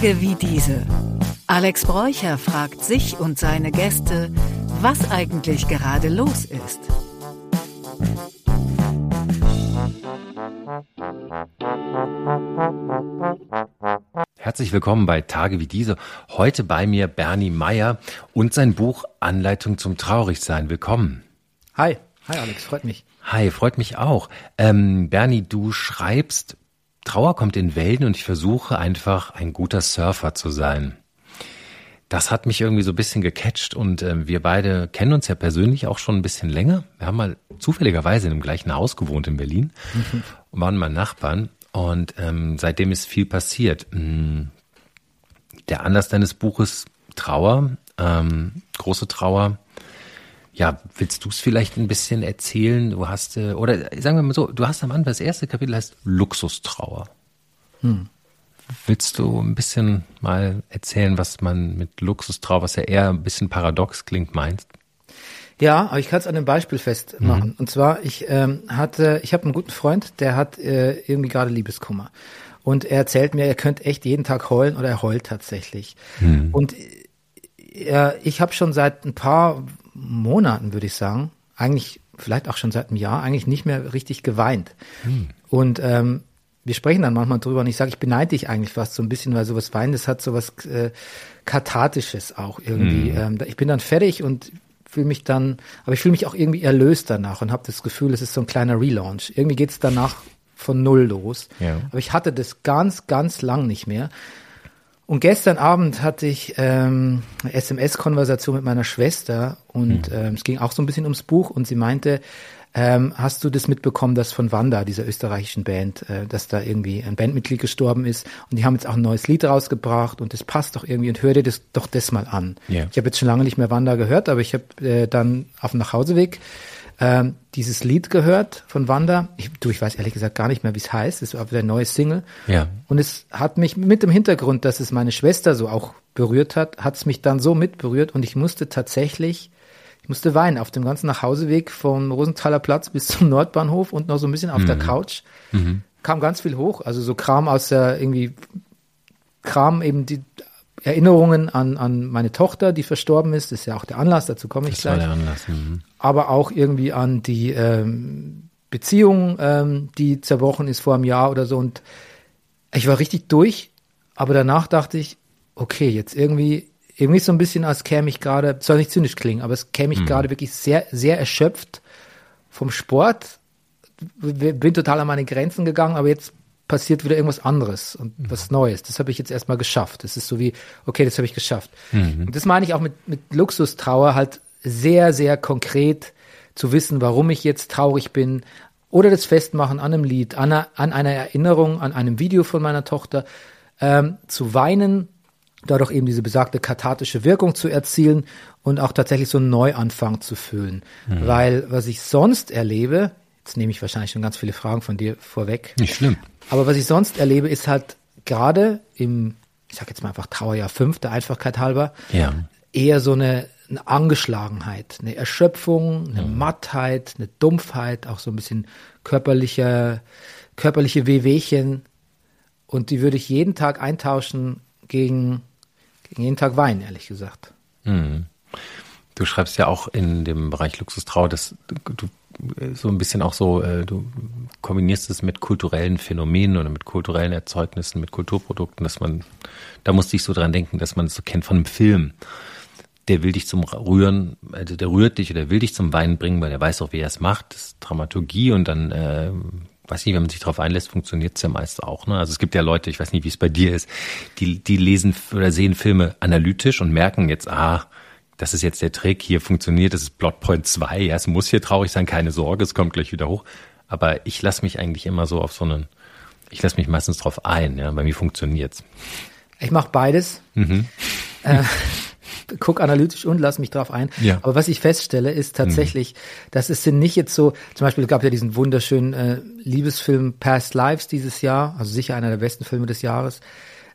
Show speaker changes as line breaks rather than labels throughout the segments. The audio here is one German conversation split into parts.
Tage wie diese. Alex Bräucher fragt sich und seine Gäste, was eigentlich gerade los ist.
Herzlich willkommen bei Tage wie diese. Heute bei mir Bernie Meyer und sein Buch Anleitung zum Traurigsein. Willkommen.
Hi, hi Alex, freut mich.
Hi, freut mich auch. Ähm, Bernie, du schreibst, Trauer kommt in Wellen und ich versuche einfach ein guter Surfer zu sein. Das hat mich irgendwie so ein bisschen gecatcht und äh, wir beide kennen uns ja persönlich auch schon ein bisschen länger. Wir haben mal zufälligerweise in dem gleichen Haus gewohnt in Berlin mhm. und waren mal Nachbarn und ähm, seitdem ist viel passiert. Mm, der Anlass deines Buches Trauer, ähm, große Trauer, ja, willst du es vielleicht ein bisschen erzählen? Du hast, äh, oder sagen wir mal so, du hast am Anfang, das erste Kapitel heißt Luxustrauer. Hm. Willst du ein bisschen mal erzählen, was man mit Luxustrauer, was ja eher ein bisschen paradox klingt, meinst?
Ja, aber ich kann es an einem Beispiel festmachen. Mhm. Und zwar, ich ähm, hatte, ich habe einen guten Freund, der hat äh, irgendwie gerade Liebeskummer. Und er erzählt mir, er könnte echt jeden Tag heulen oder er heult tatsächlich. Mhm. Und äh, ich habe schon seit ein paar Monaten, würde ich sagen, eigentlich vielleicht auch schon seit einem Jahr, eigentlich nicht mehr richtig geweint. Hm. Und ähm, wir sprechen dann manchmal drüber und ich sage, ich beneide dich eigentlich fast so ein bisschen, weil sowas Weinendes hat sowas äh, Kathartisches auch irgendwie. Hm. Ähm, ich bin dann fertig und fühle mich dann, aber ich fühle mich auch irgendwie erlöst danach und habe das Gefühl, es ist so ein kleiner Relaunch. Irgendwie geht es danach von null los. Ja. Aber ich hatte das ganz, ganz lang nicht mehr. Und gestern Abend hatte ich ähm, eine SMS-Konversation mit meiner Schwester und mhm. ähm, es ging auch so ein bisschen ums Buch und sie meinte, ähm, hast du das mitbekommen, dass von Wanda, dieser österreichischen Band, äh, dass da irgendwie ein Bandmitglied gestorben ist und die haben jetzt auch ein neues Lied rausgebracht und das passt doch irgendwie und hör dir das doch das mal an. Yeah. Ich habe jetzt schon lange nicht mehr Wanda gehört, aber ich habe äh, dann auf dem Nachhauseweg ähm, dieses Lied gehört von Wanda. Ich, du, ich weiß ehrlich gesagt gar nicht mehr, wie es heißt. Es war der neue Single. Ja. Und es hat mich mit dem Hintergrund, dass es meine Schwester so auch berührt hat, hat es mich dann so mitberührt und ich musste tatsächlich, ich musste weinen auf dem ganzen Nachhauseweg vom Rosenthaler Platz bis zum Nordbahnhof und noch so ein bisschen auf mhm. der Couch. Mhm. Kam ganz viel hoch, also so Kram aus der irgendwie Kram eben die Erinnerungen an, an meine Tochter, die verstorben ist. Das ist ja auch der Anlass, dazu komme ich das gleich. War der Anlass. Mhm. Aber auch irgendwie an die ähm, Beziehung, ähm, die zerbrochen ist vor einem Jahr oder so. Und ich war richtig durch, aber danach dachte ich, okay, jetzt irgendwie, irgendwie so ein bisschen, als käme ich gerade, soll nicht zynisch klingen, aber es käme ich mhm. gerade wirklich sehr, sehr erschöpft vom Sport. Bin total an meine Grenzen gegangen, aber jetzt passiert wieder irgendwas anderes und mhm. was Neues. Das habe ich jetzt erstmal geschafft. Das ist so wie, okay, das habe ich geschafft. Mhm. Und das meine ich auch mit, mit Luxustrauer halt sehr, sehr konkret zu wissen, warum ich jetzt traurig bin oder das Festmachen an einem Lied, an einer, an einer Erinnerung, an einem Video von meiner Tochter, ähm, zu weinen, dadurch eben diese besagte kathartische Wirkung zu erzielen und auch tatsächlich so einen Neuanfang zu fühlen. Mhm. Weil was ich sonst erlebe, jetzt nehme ich wahrscheinlich schon ganz viele Fragen von dir vorweg.
Nicht schlimm.
Aber was ich sonst erlebe, ist halt gerade im, ich sag jetzt mal einfach Trauerjahr 5, der Einfachkeit halber, ja. eher so eine, eine Angeschlagenheit, eine Erschöpfung, eine ja. Mattheit, eine Dumpfheit, auch so ein bisschen körperliche, körperliche Wehwehchen. Und die würde ich jeden Tag eintauschen gegen, gegen jeden Tag Wein, ehrlich gesagt. Mhm.
Du schreibst ja auch in dem Bereich Luxustrauer, dass du so ein bisschen auch so, äh, du kombinierst es mit kulturellen Phänomenen oder mit kulturellen Erzeugnissen, mit Kulturprodukten, dass man, da musste ich so dran denken, dass man es so kennt von einem Film. Der will dich zum Rühren, also der rührt dich oder will dich zum Weinen bringen, weil er weiß auch, wie er es macht. Das ist Dramaturgie und dann, äh, weiß nicht, wenn man sich darauf einlässt, funktioniert es ja meist auch. Ne? Also es gibt ja Leute, ich weiß nicht, wie es bei dir ist, die, die lesen oder sehen Filme analytisch und merken jetzt, ah, das ist jetzt der Trick, hier funktioniert, das ist Plotpoint 2, ja, es muss hier traurig sein, keine Sorge, es kommt gleich wieder hoch. Aber ich lasse mich eigentlich immer so auf so einen, ich lasse mich meistens drauf ein, ja, bei mir funktioniert's.
Ich mache beides. Mhm. Äh, guck analytisch und lass mich drauf ein. Ja. Aber was ich feststelle, ist tatsächlich, mhm. dass es sind nicht jetzt so, zum Beispiel gab ja diesen wunderschönen äh, Liebesfilm Past Lives dieses Jahr, also sicher einer der besten Filme des Jahres.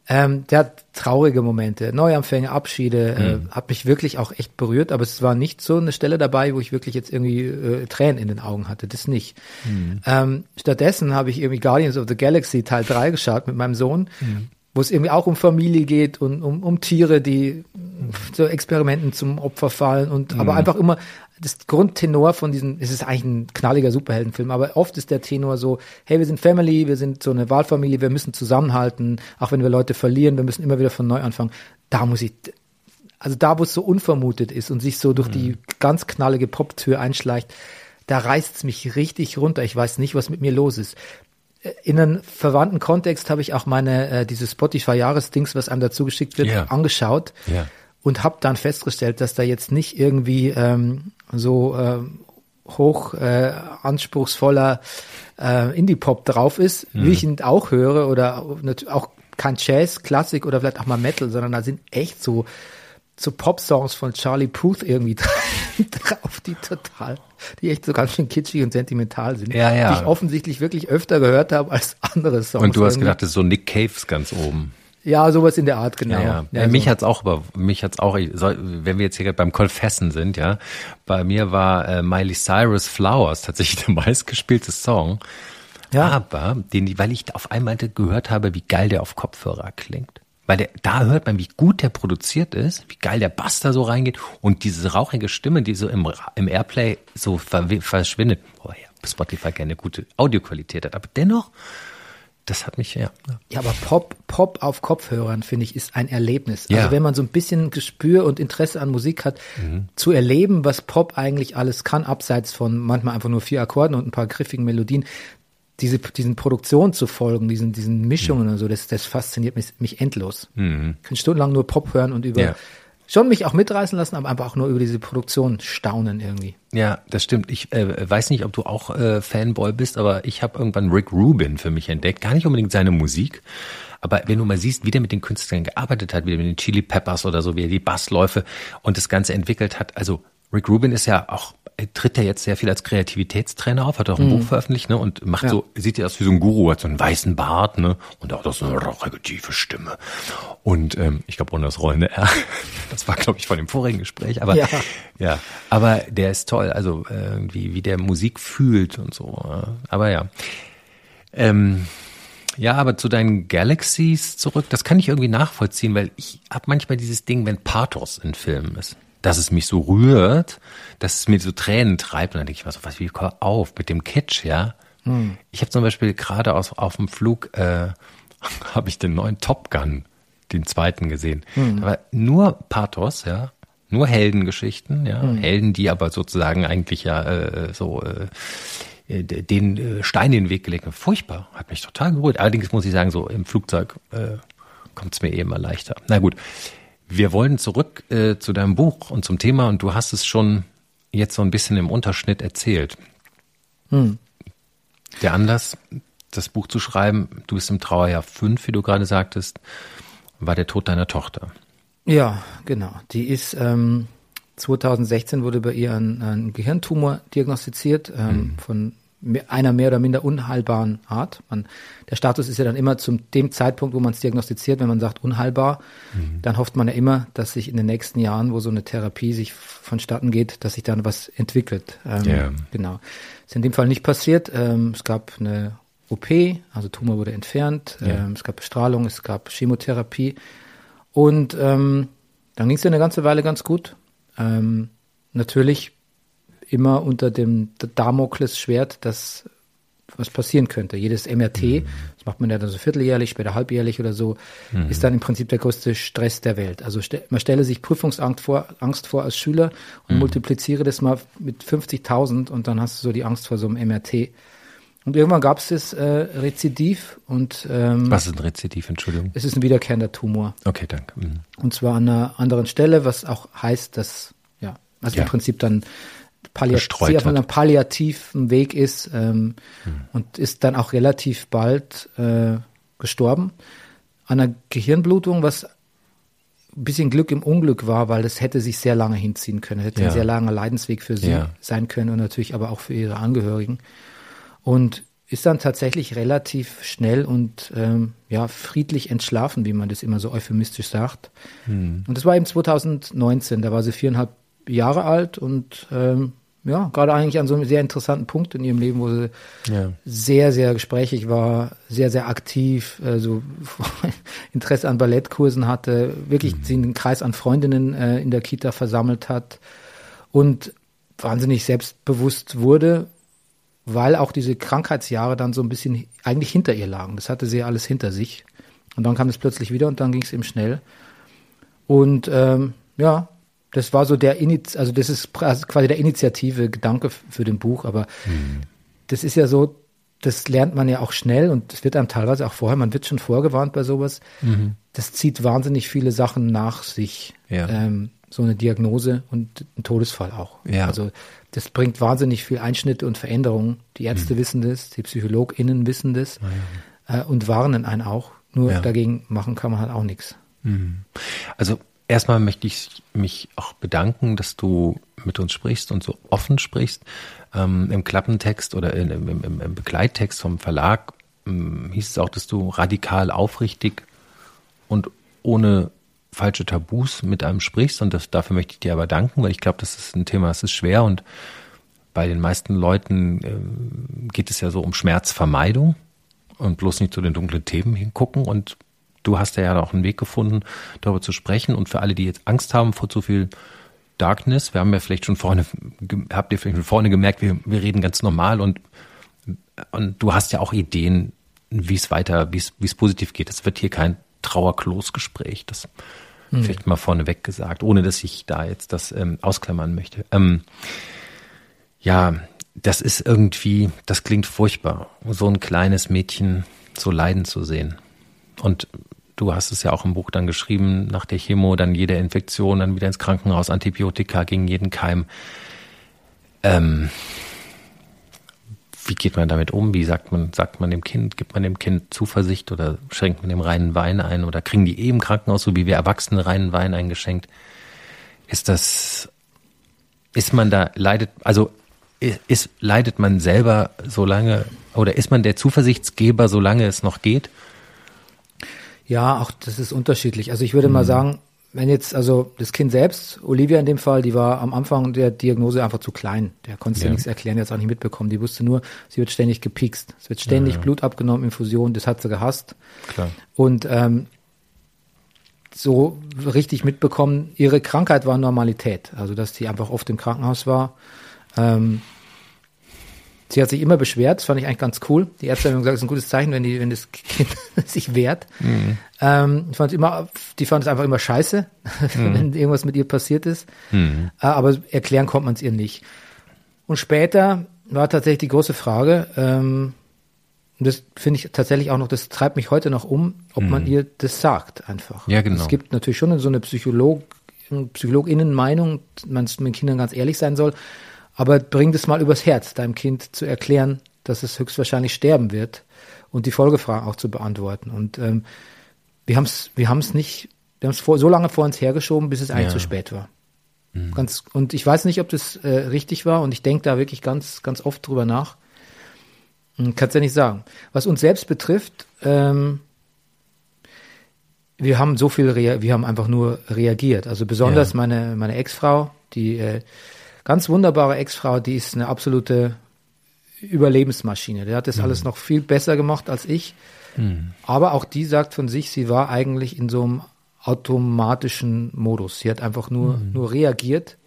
Ähm, der hat traurige Momente, Neuanfänge, Abschiede, äh, mhm. äh, hat mich wirklich auch echt berührt, aber es war nicht so eine Stelle dabei, wo ich wirklich jetzt irgendwie äh, Tränen in den Augen hatte, das nicht. Mhm. Ähm, stattdessen habe ich irgendwie Guardians of the Galaxy Teil 3 geschaut mit meinem Sohn. Mhm. wo es irgendwie auch um Familie geht und um, um Tiere, die zu Experimenten zum Opfer fallen und aber einfach immer das Grundtenor von diesem, es ist eigentlich ein knalliger Superheldenfilm, aber oft ist der Tenor so, hey, wir sind Family, wir sind so eine Wahlfamilie, wir müssen zusammenhalten, auch wenn wir Leute verlieren, wir müssen immer wieder von neu anfangen. Da muss ich, also da, wo es so unvermutet ist und sich so durch die ganz knallige Poptür einschleicht, da reißt's mich richtig runter. Ich weiß nicht, was mit mir los ist. Äh, In einem verwandten Kontext habe ich auch meine, äh, diese Spotify-Jahresdings, was einem dazu geschickt wird,
Ja.
angeschaut
Ja.
Und habe dann festgestellt, dass da jetzt nicht irgendwie ähm, so ähm, hoch äh, anspruchsvoller äh, Indie-Pop drauf ist, wie ich ihn auch höre oder auch kein Jazz, Klassik oder vielleicht auch mal Metal, sondern da sind echt so so Pop-Songs von Charlie Puth irgendwie drauf, die total, die echt so ganz schön kitschig und sentimental sind,
Ja, ja.
die ich offensichtlich wirklich öfter gehört habe als andere Songs.
Und du hast
irgendwie.
gedacht, das ist so Nick Caves ganz oben.
Ja, sowas in der Art, genau.
Ja, ja.
Ja,
mich
so.
hat's auch, aber mich hat's auch. Wenn wir jetzt hier gerade beim Confessen sind, ja, bei mir war äh, Miley Cyrus Flowers tatsächlich der meistgespielte Song.
Ja.
Aber den, weil ich auf einmal gehört habe, wie geil der auf Kopfhörer klingt. Weil der, da hört man, wie gut der produziert ist, wie geil der Bass da so reingeht und diese rauchige Stimme, die so im, im Airplay so verschwindet. Boah, ja, Spotify keine gute Audioqualität hat, aber dennoch, das hat mich, ja. ja.
Aber Pop, Pop auf Kopfhörern, finde ich, ist ein Erlebnis.
Ja.
Also wenn man so ein bisschen Gespür und Interesse an Musik hat, zu erleben, was Pop eigentlich alles kann, abseits von manchmal einfach nur vier Akkorden und ein paar griffigen Melodien, diese, diesen Produktionen zu folgen, diesen, diesen Mischungen und so, das, das fasziniert mich, mich endlos. Ich kann stundenlang nur Pop hören und über,
Ja.
Schon mich auch mitreißen lassen, aber einfach auch nur über diese Produktion staunen irgendwie.
Ja, das stimmt. Ich äh, weiß nicht, ob du auch äh, Fanboy bist, aber ich habe irgendwann Rick Rubin für mich entdeckt. Gar nicht unbedingt seine Musik, aber wenn du mal siehst, wie der mit den Künstlern gearbeitet hat, wie der mit den Chili Peppers oder so, wie er die Bassläufe und das Ganze entwickelt hat. Also Rick Rubin ist ja auch, er tritt ja jetzt sehr viel als Kreativitätstrainer auf, hat auch ein Buch veröffentlicht, ne, und macht
Ja.
so, sieht ja aus wie so ein Guru, hat so einen weißen Bart, ne, und auch so eine rauchige, tiefe Stimme. Und ähm, ich glaube, ohne das rollende R. Das war, glaube ich, von dem vorigen Gespräch, aber
Ja.
ja, aber der ist toll, also äh, irgendwie, wie der Musik fühlt und so. ja. Aber ja. Ähm, ja, aber zu deinen Galaxies zurück, das kann ich irgendwie nachvollziehen, weil ich habe manchmal dieses Ding, wenn Pathos in Filmen ist, dass es mich so rührt, dass es mir so Tränen treibt und dann denke ich mir so, was, wie hör auf mit dem Kitsch, ja? Ich habe zum Beispiel gerade aus auf dem Flug äh, habe ich den neuen Top Gun, den zweiten gesehen. Da war nur Pathos, ja, nur Heldengeschichten, ja, Helden, die aber sozusagen eigentlich ja äh, so äh, den äh, Stein in den Weg gelegt haben. Furchtbar, hat mich total gerührt. Allerdings muss ich sagen, so im Flugzeug äh, kommt es mir eh immer leichter. Na gut, wir wollen zurück äh, zu deinem Buch und zum Thema und du hast es schon jetzt so ein bisschen im Unterschnitt erzählt. Der Anlass, das Buch zu schreiben, du bist im Trauerjahr fünf, wie du gerade sagtest, war der Tod deiner Tochter.
Ja, genau. Die ist ähm, 2016 wurde bei ihr ein, ein Gehirntumor diagnostiziert ähm, von me- einer mehr oder minder unheilbaren Art. Man, der Status ist ja dann immer zum dem Zeitpunkt, wo man es diagnostiziert, wenn man sagt unheilbar, dann hofft man ja immer, dass sich in den nächsten Jahren, wo so eine Therapie sich vonstatten geht, dass sich dann was entwickelt. Ähm,
Ja.
Genau. Ist in dem Fall nicht passiert. Ähm, es gab eine OP, also Tumor wurde entfernt. Ähm, es gab Bestrahlung, es gab Chemotherapie. Und ähm, dann ging es ja eine ganze Weile ganz gut. Ähm, natürlich immer unter dem Damoklesschwert, dass was passieren könnte. Jedes MRT, das macht man ja dann so vierteljährlich, später halbjährlich oder so, ist dann im Prinzip der größte Stress der Welt. Also ste man stelle sich Prüfungsangst vor, Angst vor als Schüler und multipliziere das mal mit 50.000 und dann hast du so die Angst vor so einem MRT. Und irgendwann gab es das äh, Rezidiv und ähm,
Was ist ein Rezidiv, Entschuldigung?
es ist ein wiederkehrender Tumor.
Okay, danke. Mhm.
Und zwar an einer anderen Stelle, was auch heißt, dass, ja, also
Ja.
im Prinzip dann palliativ, auf einem palliativen Weg ist ähm, und ist dann auch relativ bald äh, gestorben. An einer Gehirnblutung, was ein bisschen Glück im Unglück war, weil das hätte sich sehr lange hinziehen können. Hätte
Ja.
ein sehr langer Leidensweg für sie
Ja.
sein können und natürlich aber auch für ihre Angehörigen. Und ist dann tatsächlich relativ schnell und ähm, ja friedlich entschlafen, wie man das immer so euphemistisch sagt. Und das war eben 2019, da war sie viereinhalb Jahre alt und ähm, ja, gerade eigentlich an so einem sehr interessanten Punkt in ihrem Leben, wo sie
Ja.
sehr, sehr gesprächig war, sehr, sehr aktiv, also Interesse an Ballettkursen hatte, wirklich sie einen Kreis an Freundinnen äh, in der Kita versammelt hat und wahnsinnig selbstbewusst wurde, weil auch diese Krankheitsjahre dann so ein bisschen eigentlich hinter ihr lagen. Das hatte sie ja alles hinter sich. Und dann kam es plötzlich wieder und dann ging es eben schnell. Und ähm, ja, das war so der Iniz also das ist pra- quasi der Initiative Gedanke für den Buch, aber das ist ja so, das lernt man ja auch schnell und das wird einem teilweise auch vorher, man wird schon vorgewarnt bei sowas. Das zieht wahnsinnig viele Sachen nach sich.
Ja.
Ähm, so eine Diagnose und ein Todesfall auch.
Ja.
Also das bringt wahnsinnig viel Einschnitte und Veränderungen. Die Ärzte wissen das, die PsychologInnen wissen das äh, und warnen einen auch. Nur
Ja.
dagegen machen kann man halt auch nichts.
Also erstmal möchte ich mich auch bedanken, dass du mit uns sprichst und so offen sprichst. Ähm, Im Klappentext oder in, im, im, im Begleittext vom Verlag ähm, hieß es auch, dass du radikal aufrichtig und ohne falsche Tabus mit einem sprichst. Und das, dafür möchte ich dir aber danken, weil ich glaube, das ist ein Thema, das ist schwer. Und bei den meisten Leuten ähm, geht es ja so um Schmerzvermeidung und bloß nicht zu den dunklen Themen hingucken. Und du hast ja auch einen Weg gefunden, darüber zu sprechen und für alle, die jetzt Angst haben vor zu viel Darkness, wir haben ja vielleicht schon vorne, habt ihr vielleicht schon vorne gemerkt, wir, wir reden ganz normal und, und du hast ja auch Ideen, wie es weiter, wie es, positiv geht. Es wird hier kein Trauerklosgespräch, das vielleicht mal vorneweg gesagt, ohne dass ich da jetzt das ähm, ausklammern möchte. Ähm, ja, das ist irgendwie, das klingt furchtbar, so ein kleines Mädchen so leiden zu sehen. Und du hast es ja auch im Buch dann geschrieben, nach der Chemo, dann jede Infektion, dann wieder ins Krankenhaus, Antibiotika gegen jeden Keim. Ähm, wie geht man damit um? Wie sagt man, sagt man dem Kind, gibt man dem Kind Zuversicht oder schenkt man dem reinen Wein ein oder kriegen die im Krankenhaus, so wie wir Erwachsene reinen Wein eingeschenkt? Ist das, ist man da, leidet, also ist, leidet man selber so lange oder ist man der Zuversichtsgeber, solange es noch geht?
Ja, auch das ist unterschiedlich. Also ich würde mal sagen, wenn jetzt, also das Kind selbst, Olivia in dem Fall, die war am Anfang der Diagnose einfach zu klein. Der konnte ja.
Ja.
nichts erklären, hat es auch nicht mitbekommen. Die wusste nur, sie wird ständig gepikst. Es wird ständig Blut abgenommen, Infusion, das hat sie gehasst.
Klar.
Und ähm, so richtig mitbekommen, ihre Krankheit war Normalität. Also dass die einfach oft im Krankenhaus war. Ähm, sie hat sich immer beschwert, das fand ich eigentlich ganz cool. Die Ärzte haben gesagt, es ist ein gutes Zeichen, wenn, die, wenn das Kind sich wehrt. Ähm, ich fand immer, die fand es einfach immer scheiße, wenn irgendwas mit ihr passiert ist. Äh, aber erklären konnte man es ihr nicht. Und später war tatsächlich die große Frage, ähm, und das finde ich tatsächlich auch noch, das treibt mich heute noch um, ob man ihr das sagt einfach.
Ja, genau.
Es gibt natürlich schon so eine Psycholog, PsychologInnen-Meinung, man mit Kindern ganz ehrlich sein soll, aber bring das mal übers Herz, deinem Kind zu erklären, dass es höchstwahrscheinlich sterben wird und die Folgefragen auch zu beantworten. Und ähm, wir haben es wir haben's nicht, wir haben es so lange vor uns hergeschoben, bis es eigentlich
Ja.
zu spät war. Ganz, und ich weiß nicht, ob das äh, richtig war und ich denke da wirklich ganz, ganz oft drüber nach. Kannst ja nicht sagen. Was uns selbst betrifft, ähm, wir haben so viel, wir haben einfach nur reagiert. Also besonders
Ja.
meine, meine Ex-Frau, die äh, ganz wunderbare Ex-Frau, die ist eine absolute Überlebensmaschine. Der hat das alles noch viel besser gemacht als ich. Aber auch die sagt von sich, sie war eigentlich in so einem automatischen Modus. Sie hat einfach nur, nur reagiert.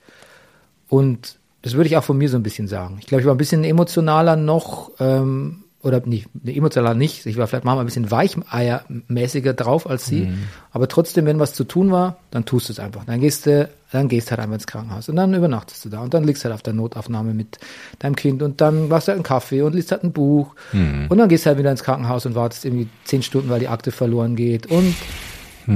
Und das würde ich auch von mir so ein bisschen sagen. Ich glaube, ich war ein bisschen emotionaler noch, ähm, oder nicht, nee, emotionaler nicht. Ich war vielleicht manchmal ein bisschen weicheiermäßiger drauf als sie. Aber trotzdem, wenn was zu tun war, dann tust du es einfach. Dann gehst du, dann gehst halt einfach ins Krankenhaus und dann übernachtest du da und dann liegst halt auf der Notaufnahme mit deinem Kind und dann machst du halt einen Kaffee und liest halt ein Buch und dann gehst du halt wieder ins Krankenhaus und wartest irgendwie zehn Stunden, weil die Akte verloren geht und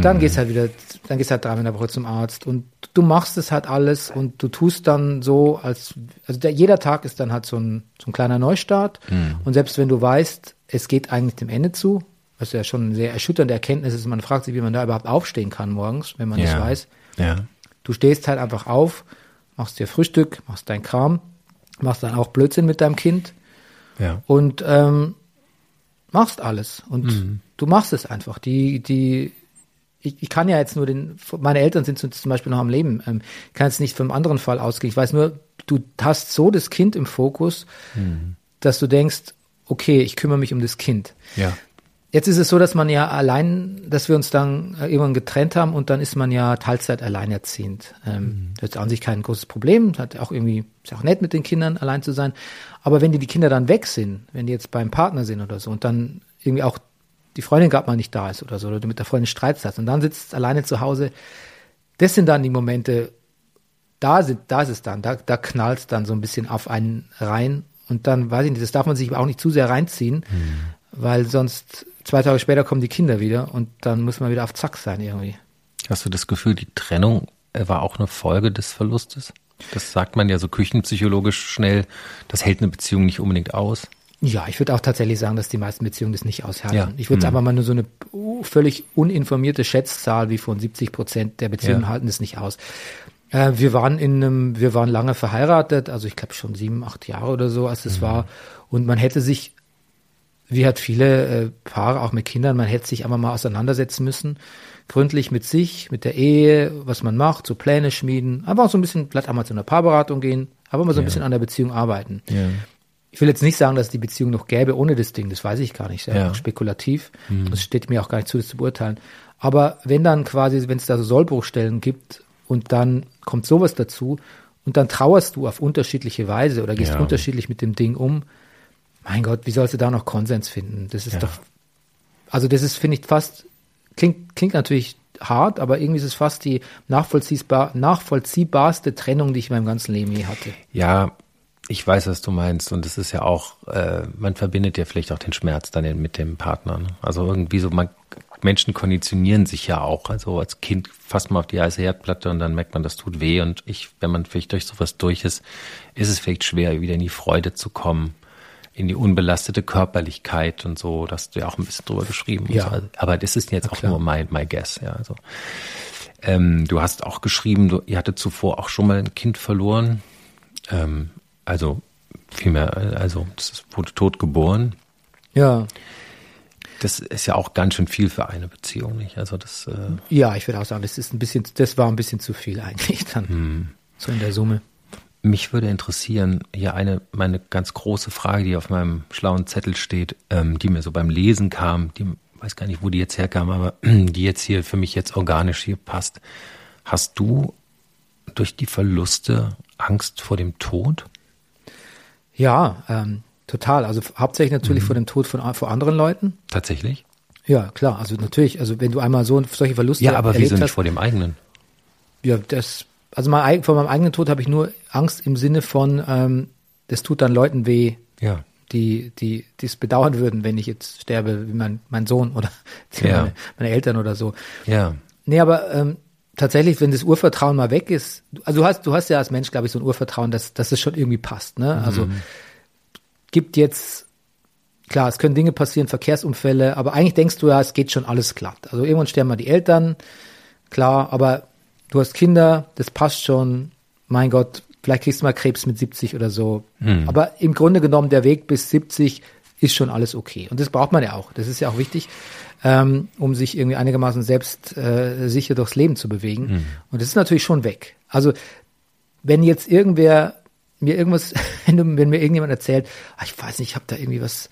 dann gehst halt wieder, dann gehst halt dreimal in der Woche zum Arzt und du machst es halt alles und du tust dann so, als, also der, jeder Tag ist dann halt so ein, so ein kleiner Neustart und selbst wenn du weißt, es geht eigentlich dem Ende zu, was ja schon eine sehr erschütternde Erkenntnis ist, man fragt sich, wie man da überhaupt aufstehen kann morgens, wenn man das weiß.
Ja.
Du stehst halt einfach auf, machst dir Frühstück, machst dein Kram, machst dann auch Blödsinn mit deinem Kind
Ja.
und ähm, machst alles und du machst es einfach. Die, die, ich, ich kann ja jetzt nur den, meine Eltern sind zum Beispiel noch am Leben. Ähm, ich kann jetzt nicht vom anderen Fall ausgehen. Ich weiß nur, du hast so das Kind im Fokus, mhm. dass du denkst, okay, ich kümmere mich um das Kind.
Ja.
Jetzt ist es so, dass man ja allein, dass wir uns dann äh, irgendwann getrennt haben und dann ist man ja Teilzeit alleinerziehend. Ähm, mhm. Das ist an sich kein großes Problem, hat auch irgendwie, ist auch nett mit den Kindern allein zu sein. Aber wenn die, die Kinder dann weg sind, wenn die jetzt beim Partner sind oder so und dann irgendwie auch die Freundin gerade mal nicht da ist oder so, oder du mit der Freundin Streit hast und dann sitzt alleine zu Hause, das sind dann die Momente, da sind, da ist es dann, da, da knallt es dann so ein bisschen auf einen rein und dann weiß ich nicht, das darf man sich auch nicht zu sehr reinziehen, mhm. weil sonst zwei Tage später kommen die Kinder wieder und dann muss man wieder auf Zack sein irgendwie.
Hast du das Gefühl, die Trennung äh, war auch eine Folge des Verlustes? Das sagt man ja so küchenpsychologisch schnell. Das hält eine Beziehung nicht unbedingt aus.
Ja, ich würde auch tatsächlich sagen, dass die meisten Beziehungen das nicht aushalten. Ja. Ich würde mhm. einfach mal nur so eine völlig uninformierte Schätzzahl wie von 70 Prozent der Beziehungen ja. halten das nicht aus. Äh, wir waren in einem, wir waren lange verheiratet, also ich glaube schon sieben, acht Jahre oder so, als es mhm. war. Und man hätte sich wie hat viele äh, Paare, auch mit Kindern, man hätte sich einmal mal auseinandersetzen müssen, gründlich mit sich, mit der Ehe, was man macht, so Pläne schmieden, aber auch so ein bisschen, vielleicht einmal zu einer Paarberatung gehen, aber mal so ein ja. bisschen an der Beziehung arbeiten. Ja. Ich will jetzt nicht sagen, dass es die Beziehung noch gäbe ohne das Ding, das weiß ich gar nicht, ja. spekulativ. Mhm. Das steht mir auch gar nicht zu, das zu beurteilen. Aber wenn dann quasi, wenn es da so Sollbruchstellen gibt und dann kommt sowas dazu und dann trauerst du auf unterschiedliche Weise oder gehst ja. unterschiedlich mit dem Ding um, mein Gott, wie sollst du da noch Konsens finden? Das ist ja. doch, also das ist, finde ich, fast, klingt, klingt natürlich hart, aber irgendwie ist es fast die nachvollziehbar, nachvollziehbarste Trennung, die ich in meinem ganzen Leben je hatte.
Ja, ich weiß, was du meinst. Und es ist ja auch, äh, man verbindet ja vielleicht auch den Schmerz dann mit dem Partner. Ne? Also irgendwie so, man, Menschen konditionieren sich ja auch. Also als Kind fasst man auf die heiße Herdplatte und dann merkt man, das tut weh. Und ich, wenn man vielleicht durch sowas durch ist, ist es vielleicht schwer, wieder in die Freude zu kommen in die unbelastete Körperlichkeit und so, da hast du ja auch ein bisschen drüber geschrieben.
Ja.
So. Aber das ist jetzt ja, auch nur my, my guess, ja. Also, ähm, du hast auch geschrieben, du, ihr hattet zuvor auch schon mal ein Kind verloren. Ähm, also vielmehr, also das wurde tot geboren.
Ja.
Das ist ja auch ganz schön viel für eine Beziehung, nicht? Also das. Äh
ja, ich würde auch sagen, das ist ein bisschen, das war ein bisschen zu viel eigentlich dann. Hm. So in der Summe.
Mich würde interessieren, hier eine, meine ganz große Frage, die auf meinem schlauen Zettel steht, ähm, die mir so beim Lesen kam, die weiß gar nicht, wo die jetzt herkam, aber die jetzt hier für mich jetzt organisch hier passt. Hast du durch die Verluste Angst vor dem Tod?
Ja, ähm, total. Also hauptsächlich natürlich mhm. vor dem Tod von vor anderen Leuten.
Tatsächlich?
Ja, klar. Also natürlich, also wenn du einmal so solche Verluste
Ja, aber wieso nicht vor dem eigenen?
Ja, das also mein, vor meinem eigenen Tod habe ich nur Angst im Sinne von, ähm, das tut dann Leuten weh,
ja.
die, die, die es bedauern würden, wenn ich jetzt sterbe, wie mein, mein Sohn oder ja. meine, meine, Eltern oder so.
Ja.
Nee, aber ähm, tatsächlich, wenn das Urvertrauen mal weg ist, also du hast, du hast ja als Mensch, glaube ich, so ein Urvertrauen, dass, dass es schon irgendwie passt. Ne? Mhm. Also gibt jetzt, klar, es können Dinge passieren, Verkehrsunfälle, aber eigentlich denkst du ja, es geht schon alles glatt. Also irgendwann sterben mal die Eltern, klar, aber du hast Kinder, das passt schon, mein Gott, vielleicht kriegst du mal Krebs mit 70 oder so. Hm. Aber im Grunde genommen, der Weg bis 70 ist schon alles okay. Und das braucht man ja auch. Das ist ja auch wichtig, ähm, um sich irgendwie einigermaßen selbst äh, sicher durchs Leben zu bewegen. Hm. Und das ist natürlich schon weg. Also wenn jetzt irgendwer mir irgendwas, wenn, du, wenn mir irgendjemand erzählt, ach, ich weiß nicht, ich habe da irgendwie was,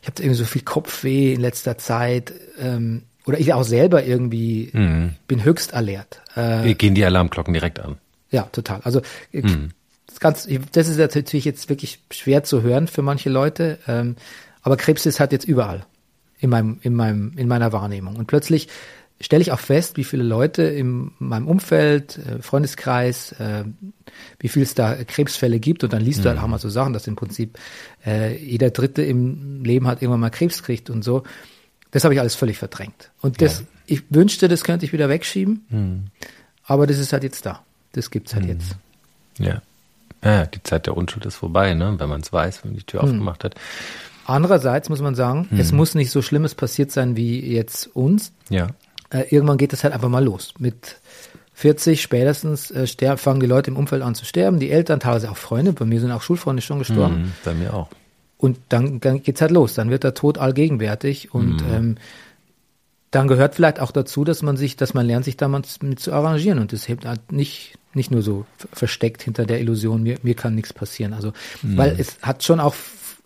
ich habe da irgendwie so viel Kopfweh in letzter Zeit, ähm, oder ich auch selber irgendwie mhm. bin höchst alert.
Äh, gehen die Alarmglocken direkt an.
Ja, total. Also mhm. das, ganz, das ist natürlich jetzt wirklich schwer zu hören für manche Leute, ähm, aber Krebs ist halt jetzt überall in meinem, in meinem, in meiner Wahrnehmung. Und plötzlich stelle ich auch fest, wie viele Leute in meinem Umfeld, äh, Freundeskreis, äh, wie viel es da Krebsfälle gibt. Und dann liest mhm. du halt mhm. auch mal so Sachen, dass im Prinzip äh, jeder Dritte im Leben hat irgendwann mal Krebs kriegt und so. Das habe ich alles völlig verdrängt. Und das, ja. ich wünschte, das könnte ich wieder wegschieben. Hm. Aber das ist halt jetzt da. Das gibt's halt hm. jetzt.
Ja. Ja, die Zeit der Unschuld ist vorbei, ne? wenn man es weiß, wenn man die Tür hm. aufgemacht hat.
Andererseits muss man sagen, es hm. muss nicht so Schlimmes passiert sein wie jetzt uns.
Ja.
Äh, irgendwann geht es halt einfach mal los. Mit 40 spätestens äh, sterben, fangen die Leute im Umfeld an zu sterben, die Eltern, teilweise auch Freunde, bei mir sind auch Schulfreunde schon gestorben. Hm,
bei mir auch.
Und dann, dann geht's halt los. Dann wird der Tod allgegenwärtig und mhm. ähm, dann gehört vielleicht auch dazu, dass man sich, dass man lernt, sich da mal mit zu arrangieren. Und das hebt halt nicht nicht nur so versteckt hinter der Illusion, mir, mir kann nichts passieren. Also, mhm. weil es hat schon auch